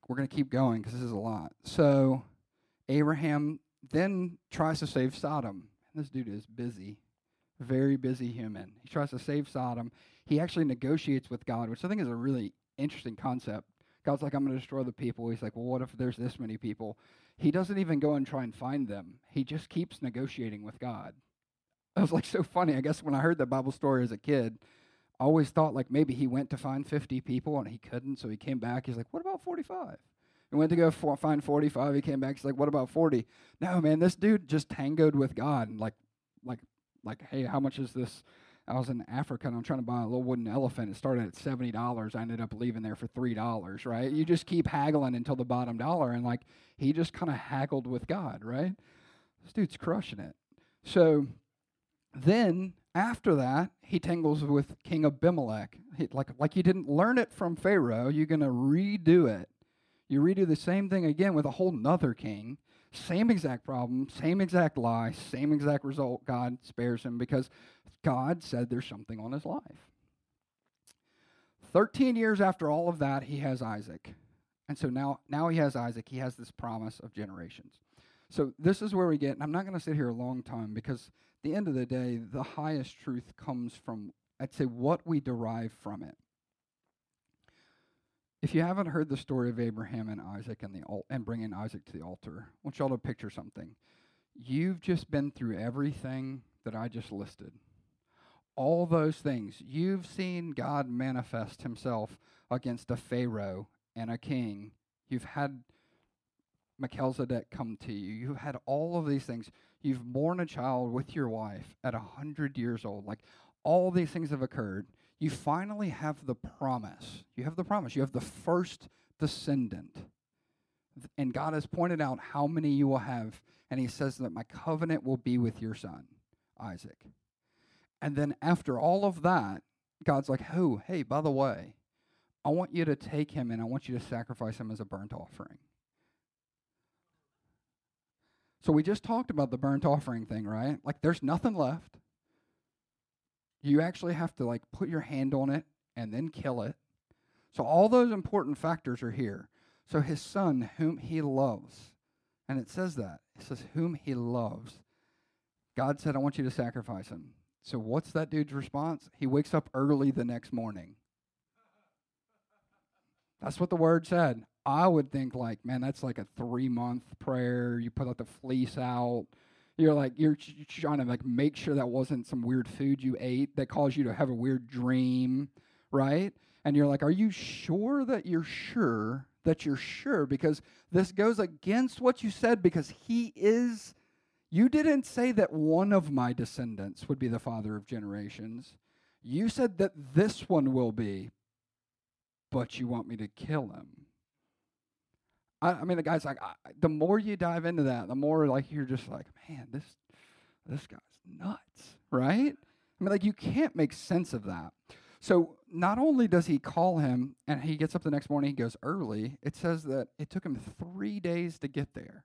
We're going to keep going because this is a lot. So, Abraham then tries to save Sodom. This dude is busy, very busy human. He tries to save Sodom he actually negotiates with God, which I think is a really interesting concept. God's like, I'm going to destroy the people. He's like, well, what if there's this many people? He doesn't even go and try and find them. He just keeps negotiating with God. It was like so funny. I guess when I heard that Bible story as a kid, I always thought like maybe he went to find 50 people and he couldn't, so he came back. He's like, what about 45? He went to go for, find 45. He came back. He's like, what about 40? No, man, this dude just tangoed with God and like, like, like, hey, how much is this? I was in Africa and I'm trying to buy a little wooden elephant. It started at seventy dollars. I ended up leaving there for three dollars. Right? You just keep haggling until the bottom dollar, and like he just kind of haggled with God. Right? This dude's crushing it. So then after that, he tangles with King Abimelech. He, like like you didn't learn it from Pharaoh, you're gonna redo it. You redo the same thing again with a whole nother king. Same exact problem, same exact lie, same exact result. God spares him because God said there's something on his life. 13 years after all of that, he has Isaac. And so now, now he has Isaac. He has this promise of generations. So this is where we get, and I'm not going to sit here a long time because at the end of the day, the highest truth comes from, I'd say, what we derive from it. If you haven't heard the story of Abraham and Isaac and the and bringing Isaac to the altar, I want y'all to picture something. You've just been through everything that I just listed all those things. You've seen God manifest himself against a Pharaoh and a king. You've had Melchizedek come to you. You've had all of these things. You've born a child with your wife at a hundred years old. Like all these things have occurred. You finally have the promise. You have the promise. You have the first descendant. And God has pointed out how many you will have. And he says that my covenant will be with your son, Isaac. And then after all of that, God's like, oh, hey, by the way, I want you to take him and I want you to sacrifice him as a burnt offering. So we just talked about the burnt offering thing, right? Like there's nothing left. You actually have to like put your hand on it and then kill it. So all those important factors are here. So his son whom he loves. And it says that. It says whom he loves. God said I want you to sacrifice him. So what's that dude's response? He wakes up early the next morning. That's what the word said. I would think like, man, that's like a three month prayer. You put out the fleece out. You're like you're trying to like make sure that wasn't some weird food you ate that caused you to have a weird dream, right? And you're like, are you sure that you're sure that you're sure? Because this goes against what you said because he is you didn't say that one of my descendants would be the father of generations. You said that this one will be, but you want me to kill him. I, I mean, the guy's like, I, the more you dive into that, the more like you're just like, man, this this guy's nuts, right? I mean, like you can't make sense of that. So not only does he call him and he gets up the next morning, he goes early, it says that it took him three days to get there.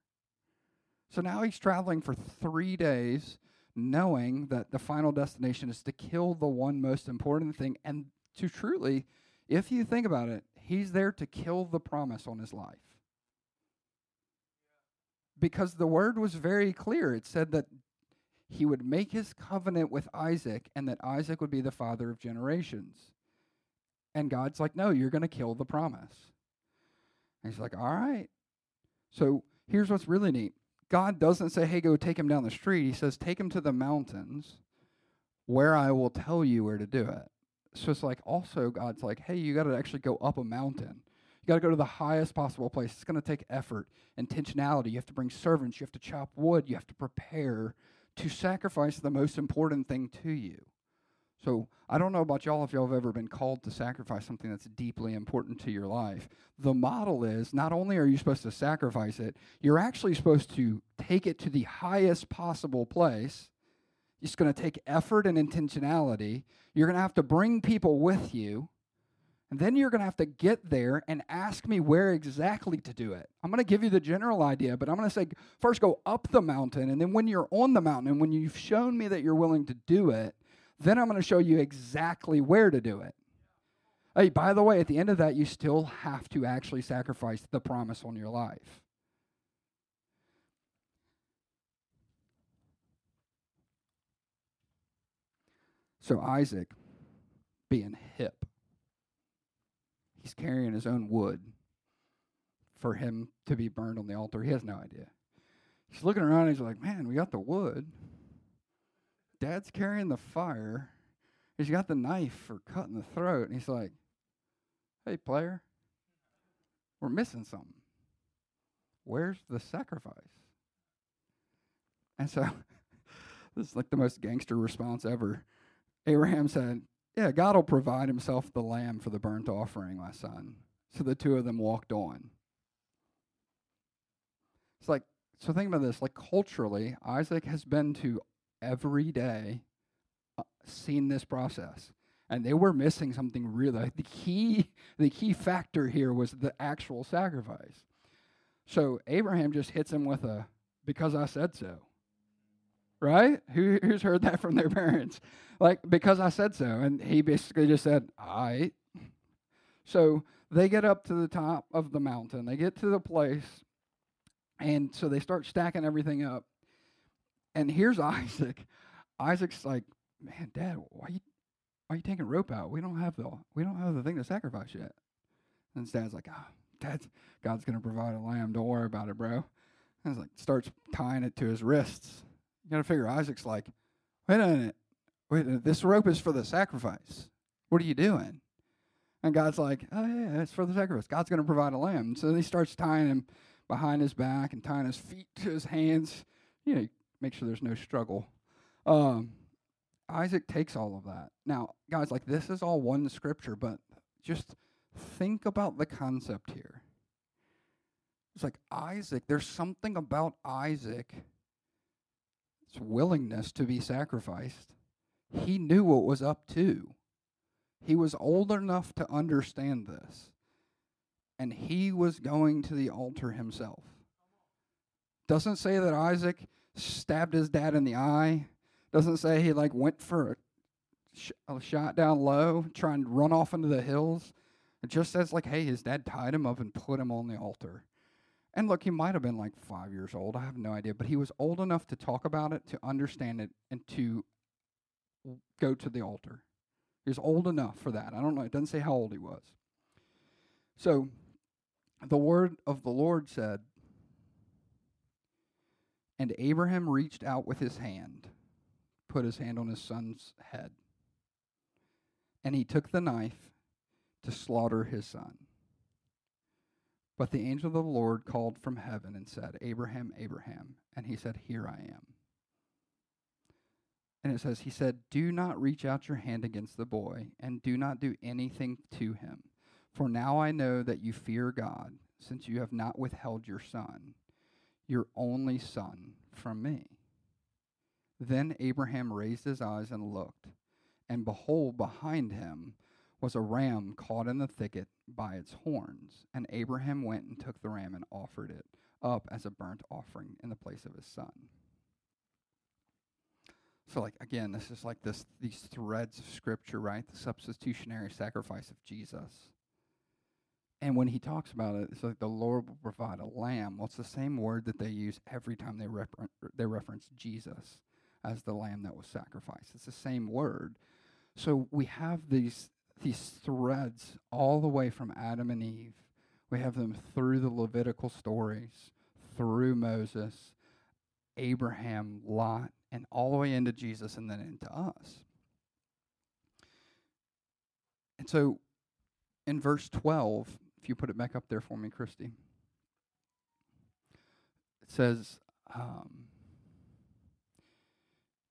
So now he's traveling for three days, knowing that the final destination is to kill the one most important thing. And to truly, if you think about it, he's there to kill the promise on his life. Because the word was very clear. It said that he would make his covenant with Isaac and that Isaac would be the father of generations. And God's like, no, you're going to kill the promise. And he's like, all right. So here's what's really neat God doesn't say, hey, go take him down the street. He says, take him to the mountains where I will tell you where to do it. So it's like also God's like, hey, you got to actually go up a mountain. You got to go to the highest possible place. It's going to take effort, intentionality. You have to bring servants. You have to chop wood. You have to prepare to sacrifice the most important thing to you. So I don't know about y'all if y'all have ever been called to sacrifice something that's deeply important to your life. The model is not only are you supposed to sacrifice it, you're actually supposed to take it to the highest possible place. It's going to take effort and intentionality. You're going to have to bring people with you. And then you're going to have to get there and ask me where exactly to do it. I'm going to give you the general idea, but I'm going to say first go up the mountain. And then when you're on the mountain and when you've shown me that you're willing to do it, then I'm going to show you exactly where to do it. Hey, by the way, at the end of that, you still have to actually sacrifice the promise on your life. So Isaac, being hip, he's carrying his own wood for him to be burned on the altar. He has no idea. He's looking around he's like, man, we got the wood. Dad's carrying the fire. He's got the knife for cutting the throat. And he's like, hey, player, we're missing something. Where's the sacrifice? And so, (laughs) this is like the most gangster response ever. Abraham said, yeah, God will provide himself the lamb for the burnt offering, my son. So the two of them walked on. It's like, so think about this. Like culturally, Isaac has been to every day uh, seen this process. And they were missing something really. The key, the key factor here was the actual sacrifice. So Abraham just hits him with a, because I said so right? Who, who's heard that from their (laughs) parents? Like, because I said so. And he basically just said, all right. So they get up to the top of the mountain. They get to the place. And so they start stacking everything up. And here's (laughs) Isaac. Isaac's like, man, Dad, why you, why are you taking rope out? We don't have the we don't have the thing to sacrifice yet. And dad's like, ah, oh, Dad's God's gonna provide a lamb. Don't worry about it, bro. And he's like, starts tying it to his wrists. You got to figure Isaac's like, wait a minute, wait, this rope is for the sacrifice. What are you doing? And God's like, oh yeah, it's for the sacrifice. God's going to provide a lamb. So he starts tying him behind his back and tying his feet to his hands. You know, make sure there's no struggle. Um, Isaac takes all of that. Now, guys, like this is all one scripture, but just think about the concept here. It's like Isaac, there's something about Isaac willingness to be sacrificed, he knew what was up to. He was old enough to understand this. And he was going to the altar himself. Doesn't say that Isaac stabbed his dad in the eye. Doesn't say he like went for a, sh- a shot down low, trying to run off into the hills. It just says like, hey, his dad tied him up and put him on the altar. And look, he might have been like five years old. I have no idea. But he was old enough to talk about it, to understand it, and to go to the altar. He was old enough for that. I don't know. It doesn't say how old he was. So the word of the Lord said, And Abraham reached out with his hand, put his hand on his son's head, and he took the knife to slaughter his son. But the angel of the Lord called from heaven and said, Abraham, Abraham. And he said, Here I am. And it says, He said, Do not reach out your hand against the boy, and do not do anything to him. For now I know that you fear God, since you have not withheld your son, your only son, from me. Then Abraham raised his eyes and looked, and behold, behind him was a ram caught in the thicket by its horns. And Abraham went and took the ram and offered it up as a burnt offering in the place of his son. So, like again, this is like this these threads of scripture, right? The substitutionary sacrifice of Jesus. And when he talks about it, it's like the Lord will provide a lamb. Well, it's the same word that they use every time they refer- they reference Jesus as the lamb that was sacrificed. It's the same word. So we have these these threads all the way from Adam and Eve. We have them through the Levitical stories, through Moses, Abraham, Lot, and all the way into Jesus and then into us. And so in verse 12, if you put it back up there for me, Christy, it says, um,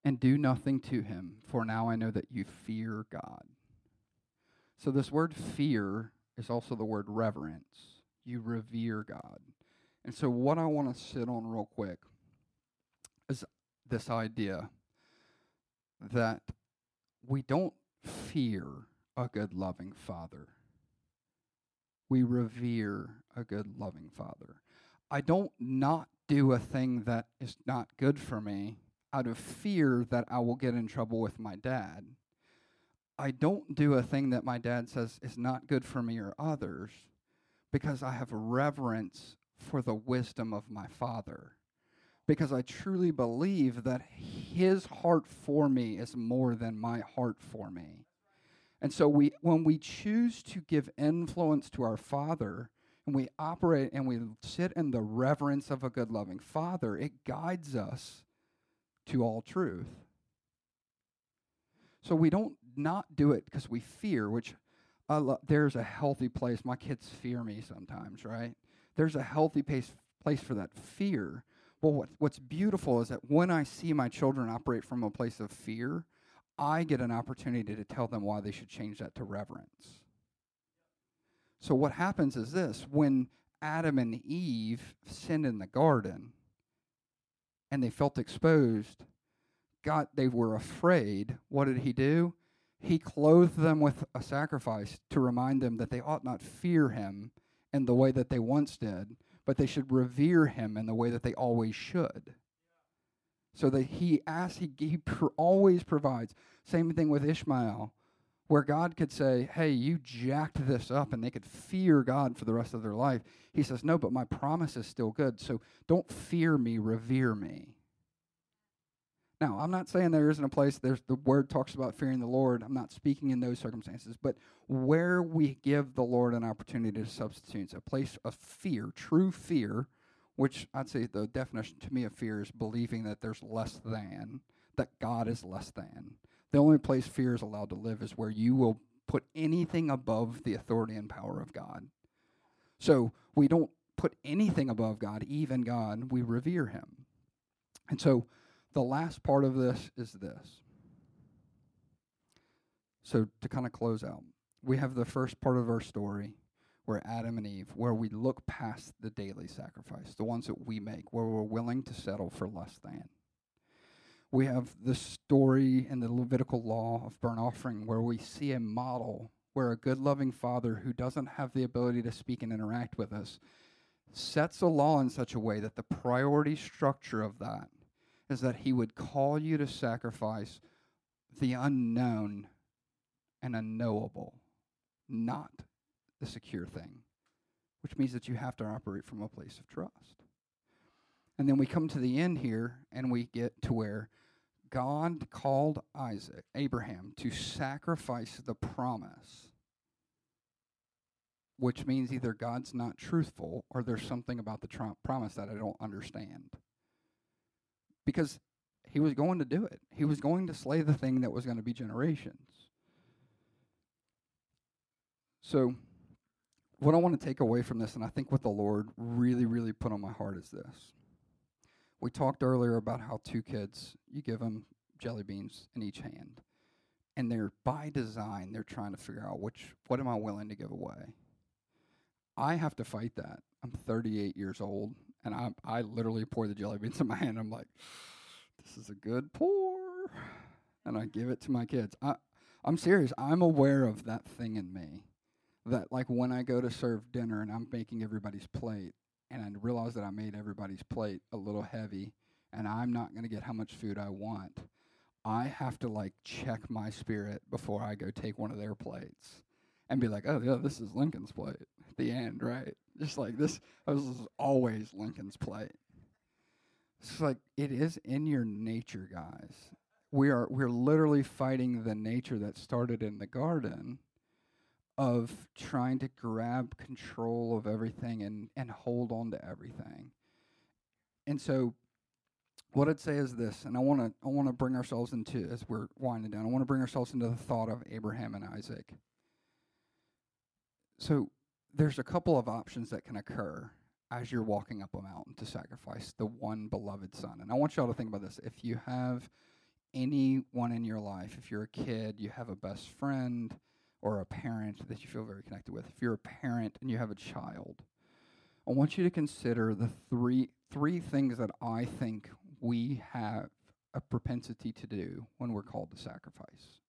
and do nothing to him, for now I know that you fear God. So, this word fear is also the word reverence. You revere God. And so, what I want to sit on real quick is this idea that we don't fear a good, loving Father. We revere a good, loving Father. I don't not do a thing that is not good for me out of fear that I will get in trouble with my dad. I don't do a thing that my dad says is not good for me or others because I have reverence for the wisdom of my father. Because I truly believe that his heart for me is more than my heart for me. And so we when we choose to give influence to our father and we operate and we sit in the reverence of a good loving father, it guides us to all truth. So we don't not do it because we fear, which lo- there's a healthy place. My kids fear me sometimes, right? There's a healthy place, place for that fear. Well, what, what's beautiful is that when I see my children operate from a place of fear, I get an opportunity to tell them why they should change that to reverence. So, what happens is this when Adam and Eve sinned in the garden and they felt exposed, God, they were afraid. What did he do? He clothed them with a sacrifice to remind them that they ought not fear him in the way that they once did, but they should revere him in the way that they always should. So that he asks, he, he pr- always provides. Same thing with Ishmael, where God could say, Hey, you jacked this up, and they could fear God for the rest of their life. He says, No, but my promise is still good. So don't fear me, revere me. Now, I'm not saying there isn't a place, there's the word talks about fearing the Lord. I'm not speaking in those circumstances, but where we give the Lord an opportunity to substitute, a place of fear, true fear, which I'd say the definition to me of fear is believing that there's less than, that God is less than. The only place fear is allowed to live is where you will put anything above the authority and power of God. So we don't put anything above God, even God, we revere him. And so the last part of this is this. So, to kind of close out, we have the first part of our story where Adam and Eve, where we look past the daily sacrifice, the ones that we make, where we're willing to settle for less than. We have the story in the Levitical law of burnt offering, where we see a model where a good, loving father who doesn't have the ability to speak and interact with us sets a law in such a way that the priority structure of that is that he would call you to sacrifice the unknown and unknowable, not the secure thing, which means that you have to operate from a place of trust. And then we come to the end here and we get to where God called Isaac, Abraham, to sacrifice the promise, which means either God's not truthful or there's something about the tr- promise that I don't understand because he was going to do it. He was going to slay the thing that was going to be generations. So, what I want to take away from this, and I think what the Lord really, really put on my heart is this. We talked earlier about how two kids, you give them jelly beans in each hand. And they're by design, they're trying to figure out which what am I willing to give away. I have to fight that. I'm 38 years old, and I I literally pour the jelly beans in my hand. I'm like, this is a good pour, and I give it to my kids. I I'm serious. I'm aware of that thing in me, that like when I go to serve dinner and I'm making everybody's plate, and I realize that I made everybody's plate a little heavy, and I'm not going to get how much food I want. I have to like check my spirit before I go take one of their plates and be like, oh, yeah, this is Lincoln's plate the end, right? Just like this, this is always Lincoln's plate. It's like it is in your nature, guys. We are we're literally fighting the nature that started in the garden of trying to grab control of everything and, and hold on to everything. And so what I'd say is this, and I want to I want to bring ourselves into as we're winding down. I want to bring ourselves into the thought of Abraham and Isaac. So there's a couple of options that can occur as you're walking up a mountain to sacrifice the one beloved son. And I want y'all to think about this. If you have anyone in your life, if you're a kid, you have a best friend or a parent that you feel very connected with. If you're a parent and you have a child, I want you to consider the three three things that I think we have a propensity to do when we're called to sacrifice.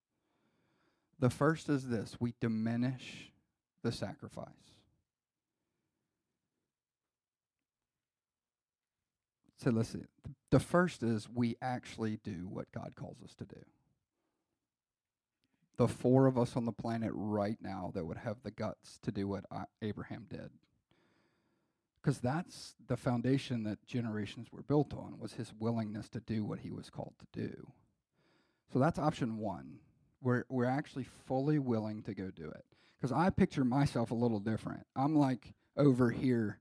The first is this we diminish the sacrifice. So listen, the first is we actually do what God calls us to do. The four of us on the planet right now that would have the guts to do what Abraham did because that's the foundation that generations were built on was his willingness to do what he was called to do so that's option one we're, we're actually fully willing to go do it because i picture myself a little different i'm like over here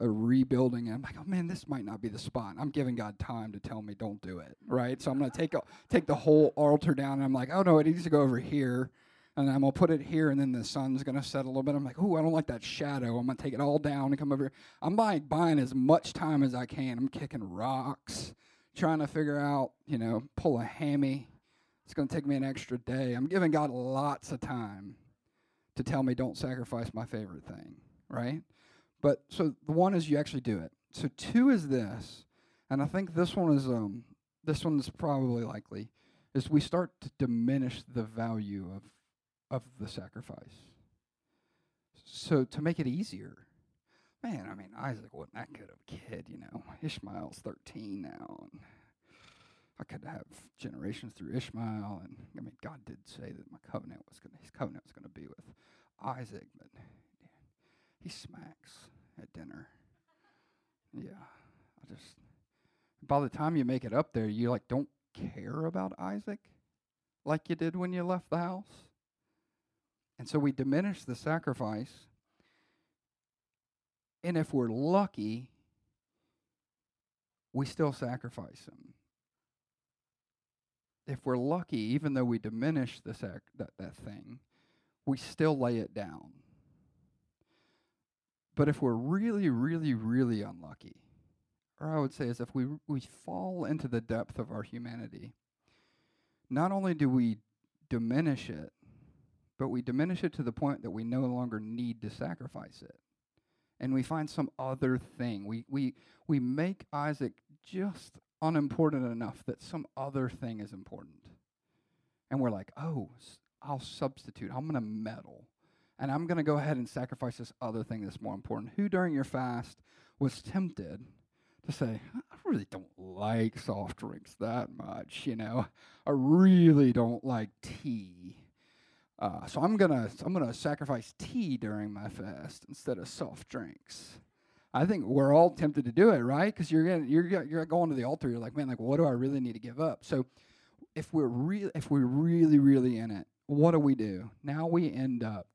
uh, rebuilding and i'm like oh man this might not be the spot i'm giving god time to tell me don't do it right so i'm to take a, take the whole altar down and i'm like oh no it needs to go over here and I'm gonna put it here, and then the sun's gonna set a little bit. I'm like, oh, I don't like that shadow. I'm gonna take it all down and come over here. I'm like buying as much time as I can. I'm kicking rocks, trying to figure out, you know, pull a hammy. It's gonna take me an extra day. I'm giving God lots of time to tell me don't sacrifice my favorite thing, right? But so the one is you actually do it. So two is this, and I think this one is um this one is probably likely, is we start to diminish the value of of the sacrifice. So to make it easier, man, I mean, Isaac wasn't that good of a kid, you know. Ishmael's 13 now, and I could have generations through Ishmael, and I mean, God did say that my covenant was going, His covenant was going to be with Isaac, but he smacks at dinner. Yeah, I just. By the time you make it up there, you like don't care about Isaac like you did when you left the house. And so we diminish the sacrifice. And if we're lucky, we still sacrifice him. If we're lucky, even though we diminish the sac- that, that thing, we still lay it down. But if we're really, really, really unlucky, or I would say is if we we fall into the depth of our humanity, not only do we diminish it, but we diminish it to the point that we no longer need to sacrifice it. And we find some other thing. We, we, we make Isaac just unimportant enough that some other thing is important. And we're like, oh, I'll substitute. I'm going to meddle. And I'm going to go ahead and sacrifice this other thing that's more important. Who during your fast was tempted to say, I really don't like soft drinks that much, you know? I really don't like tea. Uh, so I'm gonna I'm gonna sacrifice tea during my fast instead of soft drinks. I think we're all tempted to do it, right? Because you're getting, you're you're going to the altar. You're like, man, like what do I really need to give up? So if we're real, if we're really really in it, what do we do? Now we end up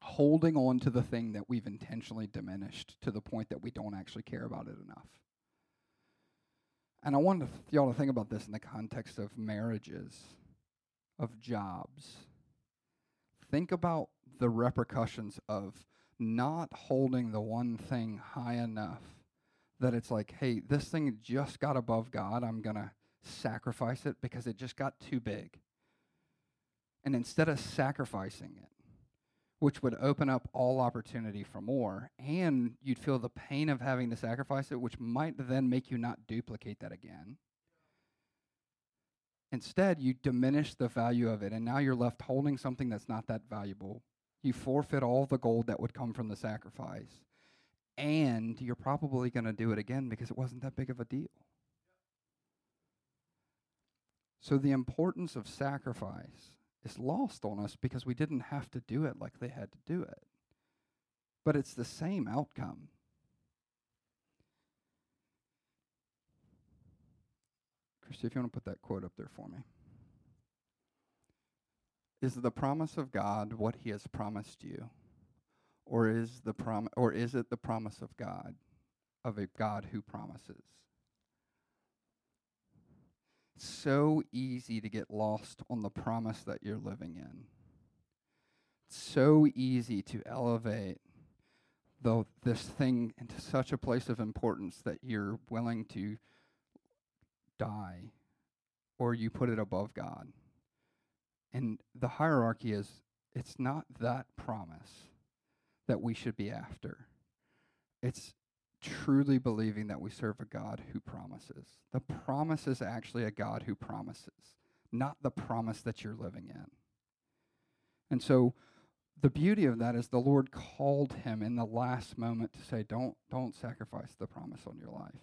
holding on to the thing that we've intentionally diminished to the point that we don't actually care about it enough. And I wanted y'all to think about this in the context of marriages, of jobs think about the repercussions of not holding the one thing high enough that it's like, hey, this thing just got above God. I'm going to sacrifice it because it just got too big. And instead of sacrificing it, which would open up all opportunity for more, and you'd feel the pain of having to sacrifice it, which might then make you not duplicate that again. Instead, you diminish the value of it, and now you're left holding something that's not that valuable. You forfeit all the gold that would come from the sacrifice, and you're probably going to do it again because it wasn't that big of a deal. So, the importance of sacrifice is lost on us because we didn't have to do it like they had to do it. But it's the same outcome. Christy, if you want to put that quote up there for me. Is the promise of God what he has promised you? Or is the prom- or is it the promise of God of a God who promises? so easy to get lost on the promise that you're living in. It's so easy to elevate this thing into such a place of importance that you're willing to die or you put it above God. And the hierarchy is it's not that promise that we should be after. It's truly believing that we serve a God who promises. The promise is actually a God who promises, not the promise that you're living in. And so the beauty of that is the Lord called him in the last moment to say, Don't don't sacrifice the promise on your life.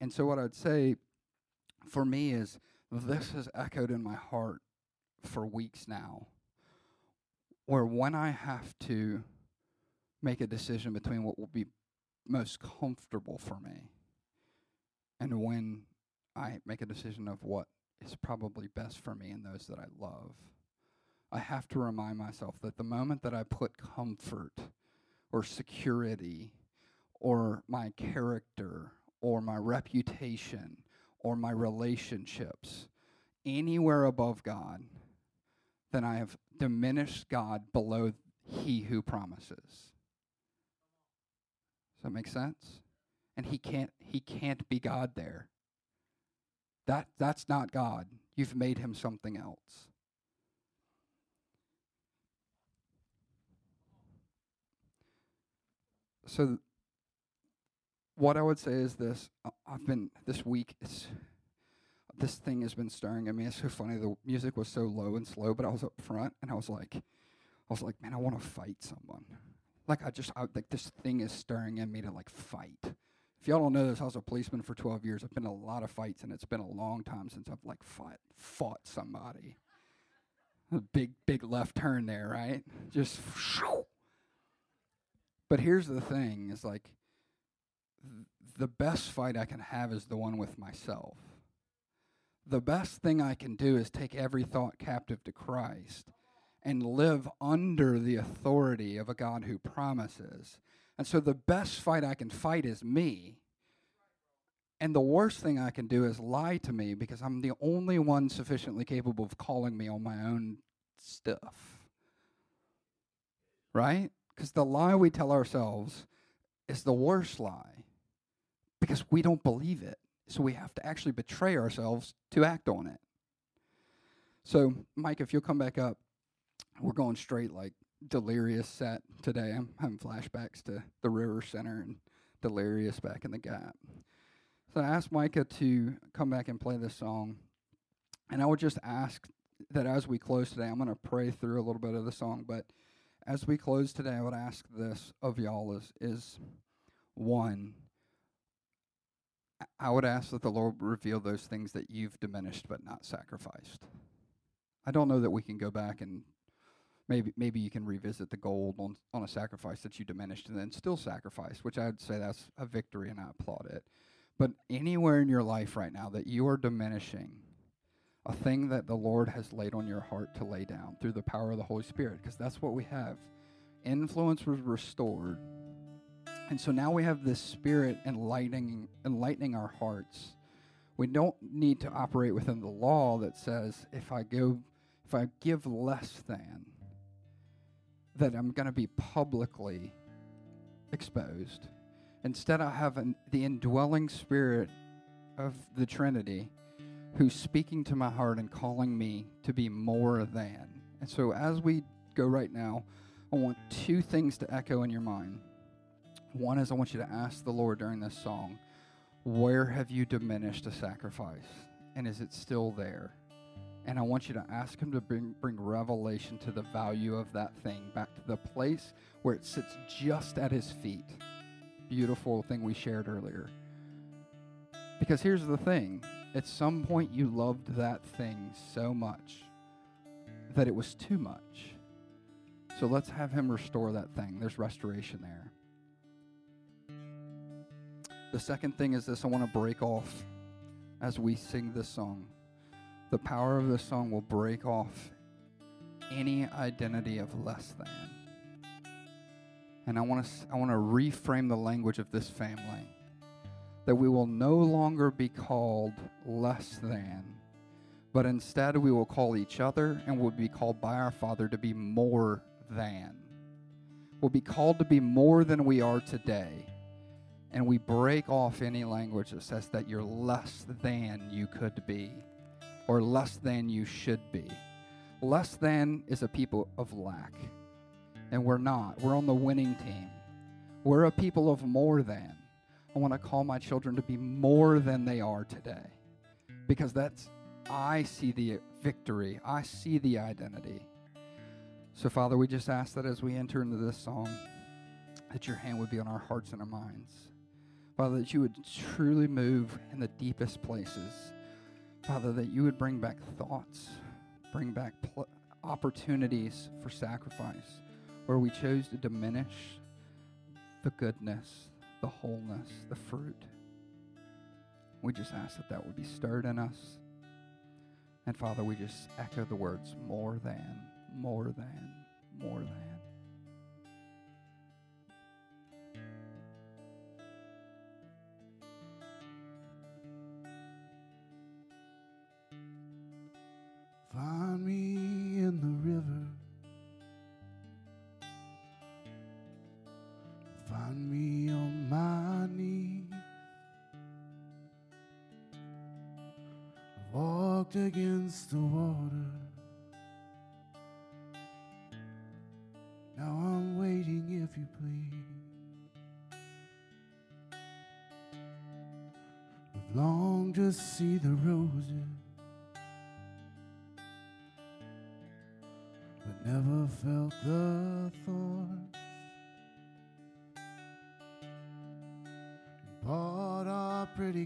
And so what I'd say for me is this has echoed in my heart for weeks now. Where when I have to make a decision between what will be most comfortable for me. And when I make a decision of what is probably best for me and those that I love, I have to remind myself that the moment that I put comfort or security or my character or my reputation or my relationships anywhere above God, then I have diminished God below He who promises. Does that make sense? And he can't he can't be God there. That that's not God. You've made him something else. So what I would say is this uh, I've been this week this thing has been stirring in me. It's so funny. The music was so low and slow, but I was up front and I was like I was like, man, I want to fight someone. Like I just I, like this thing is stirring in me to like fight. If y'all don't know this, I was a policeman for 12 years. I've been in a lot of fights, and it's been a long time since I've like fought fought somebody. A big big left turn there, right? Just. But here's the thing: is like th- the best fight I can have is the one with myself. The best thing I can do is take every thought captive to Christ and live under the authority of a God who promises. And so the best fight I can fight is me. And the worst thing I can do is lie to me because I'm the only one sufficiently capable of calling me on my own stuff. Right? Because the lie we tell ourselves is the worst lie because we don't believe it. So we have to actually betray ourselves to act on it. So, Mike, if you'll come back up we're going straight like delirious set today. I'm having flashbacks to the River Center and delirious back in the gap. So I asked Micah to come back and play this song. And I would just ask that as we close today, I'm going to pray through a little bit of the song, but as we close today, I would ask this of y'all is, is one, I would ask that the Lord reveal those things that you've diminished but not sacrificed. I don't know that we can go back and maybe maybe you can revisit the gold on on a sacrifice that you diminished and then still sacrifice, which I'd say that's a victory and I applaud it. But anywhere in your life right now that you are diminishing a thing that the Lord has laid on your heart to lay down through the power of the Holy Spirit, because that's what we have. Influence was restored. And so now we have this spirit enlightening enlightening our hearts. We don't need to operate within the law that says if I go if I give less than, that I'm going to be publicly exposed. Instead, I have an, the indwelling spirit of the Trinity who's speaking to my heart and calling me to be more than. And so as we go right now, I want two things to echo in your mind. One is I want you to ask the Lord during this song, where have you diminished a sacrifice? And is it still there? And I want you to ask Him to bring, bring revelation to the value of that thing back to the place where it sits just at His feet. Beautiful thing we shared earlier. Because here's the thing at some point, you loved that thing so much that it was too much. So let's have Him restore that thing. There's restoration there. The second thing is this I want to break off as we sing this song. The power of this song will break off any identity of less than. And I want to I want to reframe the language of this family that we will no longer be called less than, but instead we will call each other and will be called by our Father to be more than. We'll be called to be more than we are today. And we break off any language that says that you're less than you could be or less than you should be. Less than is a people of lack. And we're not. We're on the winning team. We're a people of more than. I want to call my children to be more than they are today. Because that's, I see the victory, I see the identity. So, Father, we just ask that as we enter into this song, that your hand would be on our hearts and our minds. Father, that you would truly move in the deepest places. Father, that you would bring back thoughts, bring back pl- opportunities for sacrifice where we chose to diminish the goodness the wholeness, the fruit. We just ask that that would be stirred in us. And Father, we just echo the words more than, more than, more than.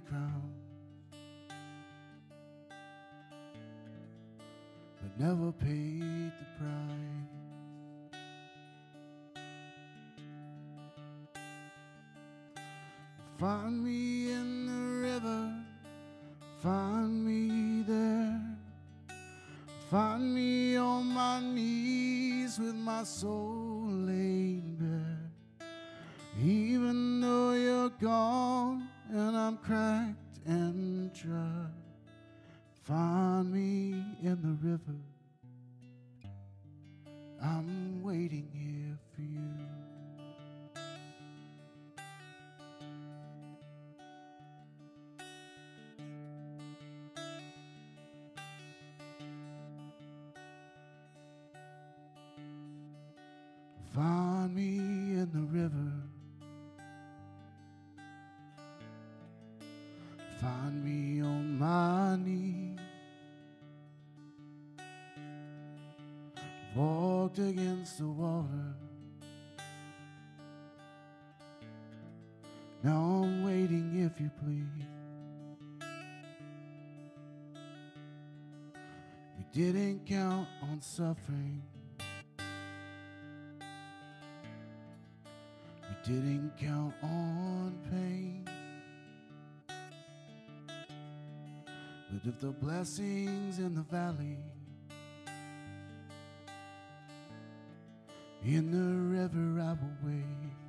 Crown, but never paid the price. Find me in the river, find me there. Find me on my knees with my soul didn't count on suffering. We didn't count on pain. But if the blessings in the valley, in the river I will wait.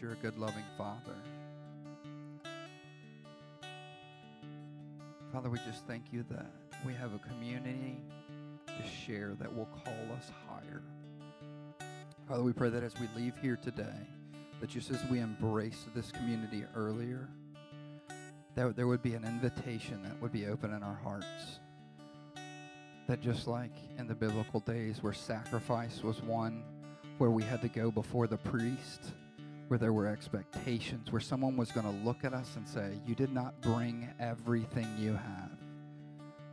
You're a good, loving Father. Father, we just thank you that we have a community to share that will call us higher. Father, we pray that as we leave here today, that just as we embrace this community earlier, that there would be an invitation that would be open in our hearts. That just like in the biblical days where sacrifice was one, where we had to go before the priest, where there were expectations, where someone was going to look at us and say, You did not bring everything you have.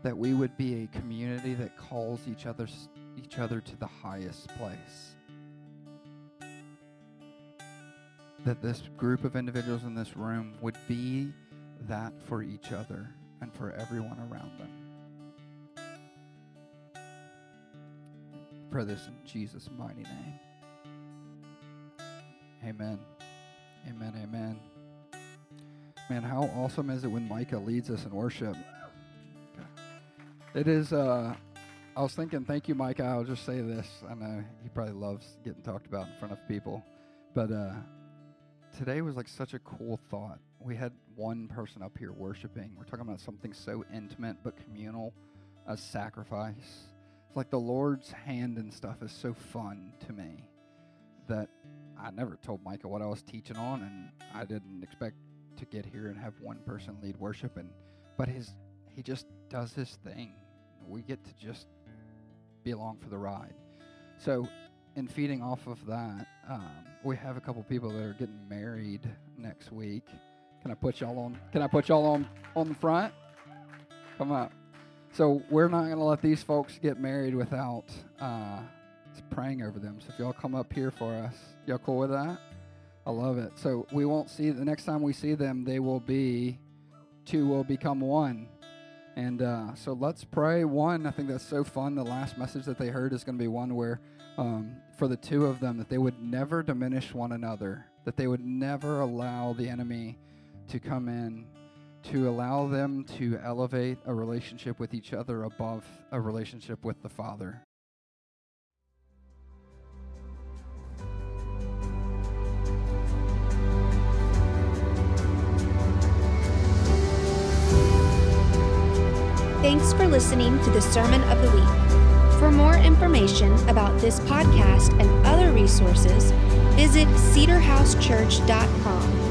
That we would be a community that calls each other, each other to the highest place. that this group of individuals in this room would be that for each other and for everyone around them. Pray this in Jesus' mighty name. Amen. Amen. Amen. Man, how awesome is it when Micah leads us in worship? It is, uh, I was thinking, thank you, Micah. I'll just say this. I know he probably loves getting talked about in front of people. But uh, today was like such a cool thought. We had one person up here worshiping. We're talking about something so intimate but communal, a sacrifice. It's like the Lord's hand and stuff is so fun to me that I never told Micah what I was teaching on, and I didn't expect to get here and have one person lead worship. And but his he just does his thing. We get to just be along for the ride. So in feeding off of that, um, we have a couple people that are getting married next week. Can I put y'all on? Can I put y'all on on the front? Come up. So we're not going to let these folks get married without uh, praying over them. So if y'all come up here for us, y'all cool with that? I love it. So we won't see the next time we see them, they will be two will become one. And uh, so let's pray. One, I think that's so fun. The last message that they heard is going to be one where um, for the two of them that they would never diminish one another, that they would never allow the enemy to come in, to allow them to elevate a relationship with each other above a relationship with the Father. Thanks for listening to the Sermon of the Week. For more information about this podcast and other resources, visit cedarhousechurch.com.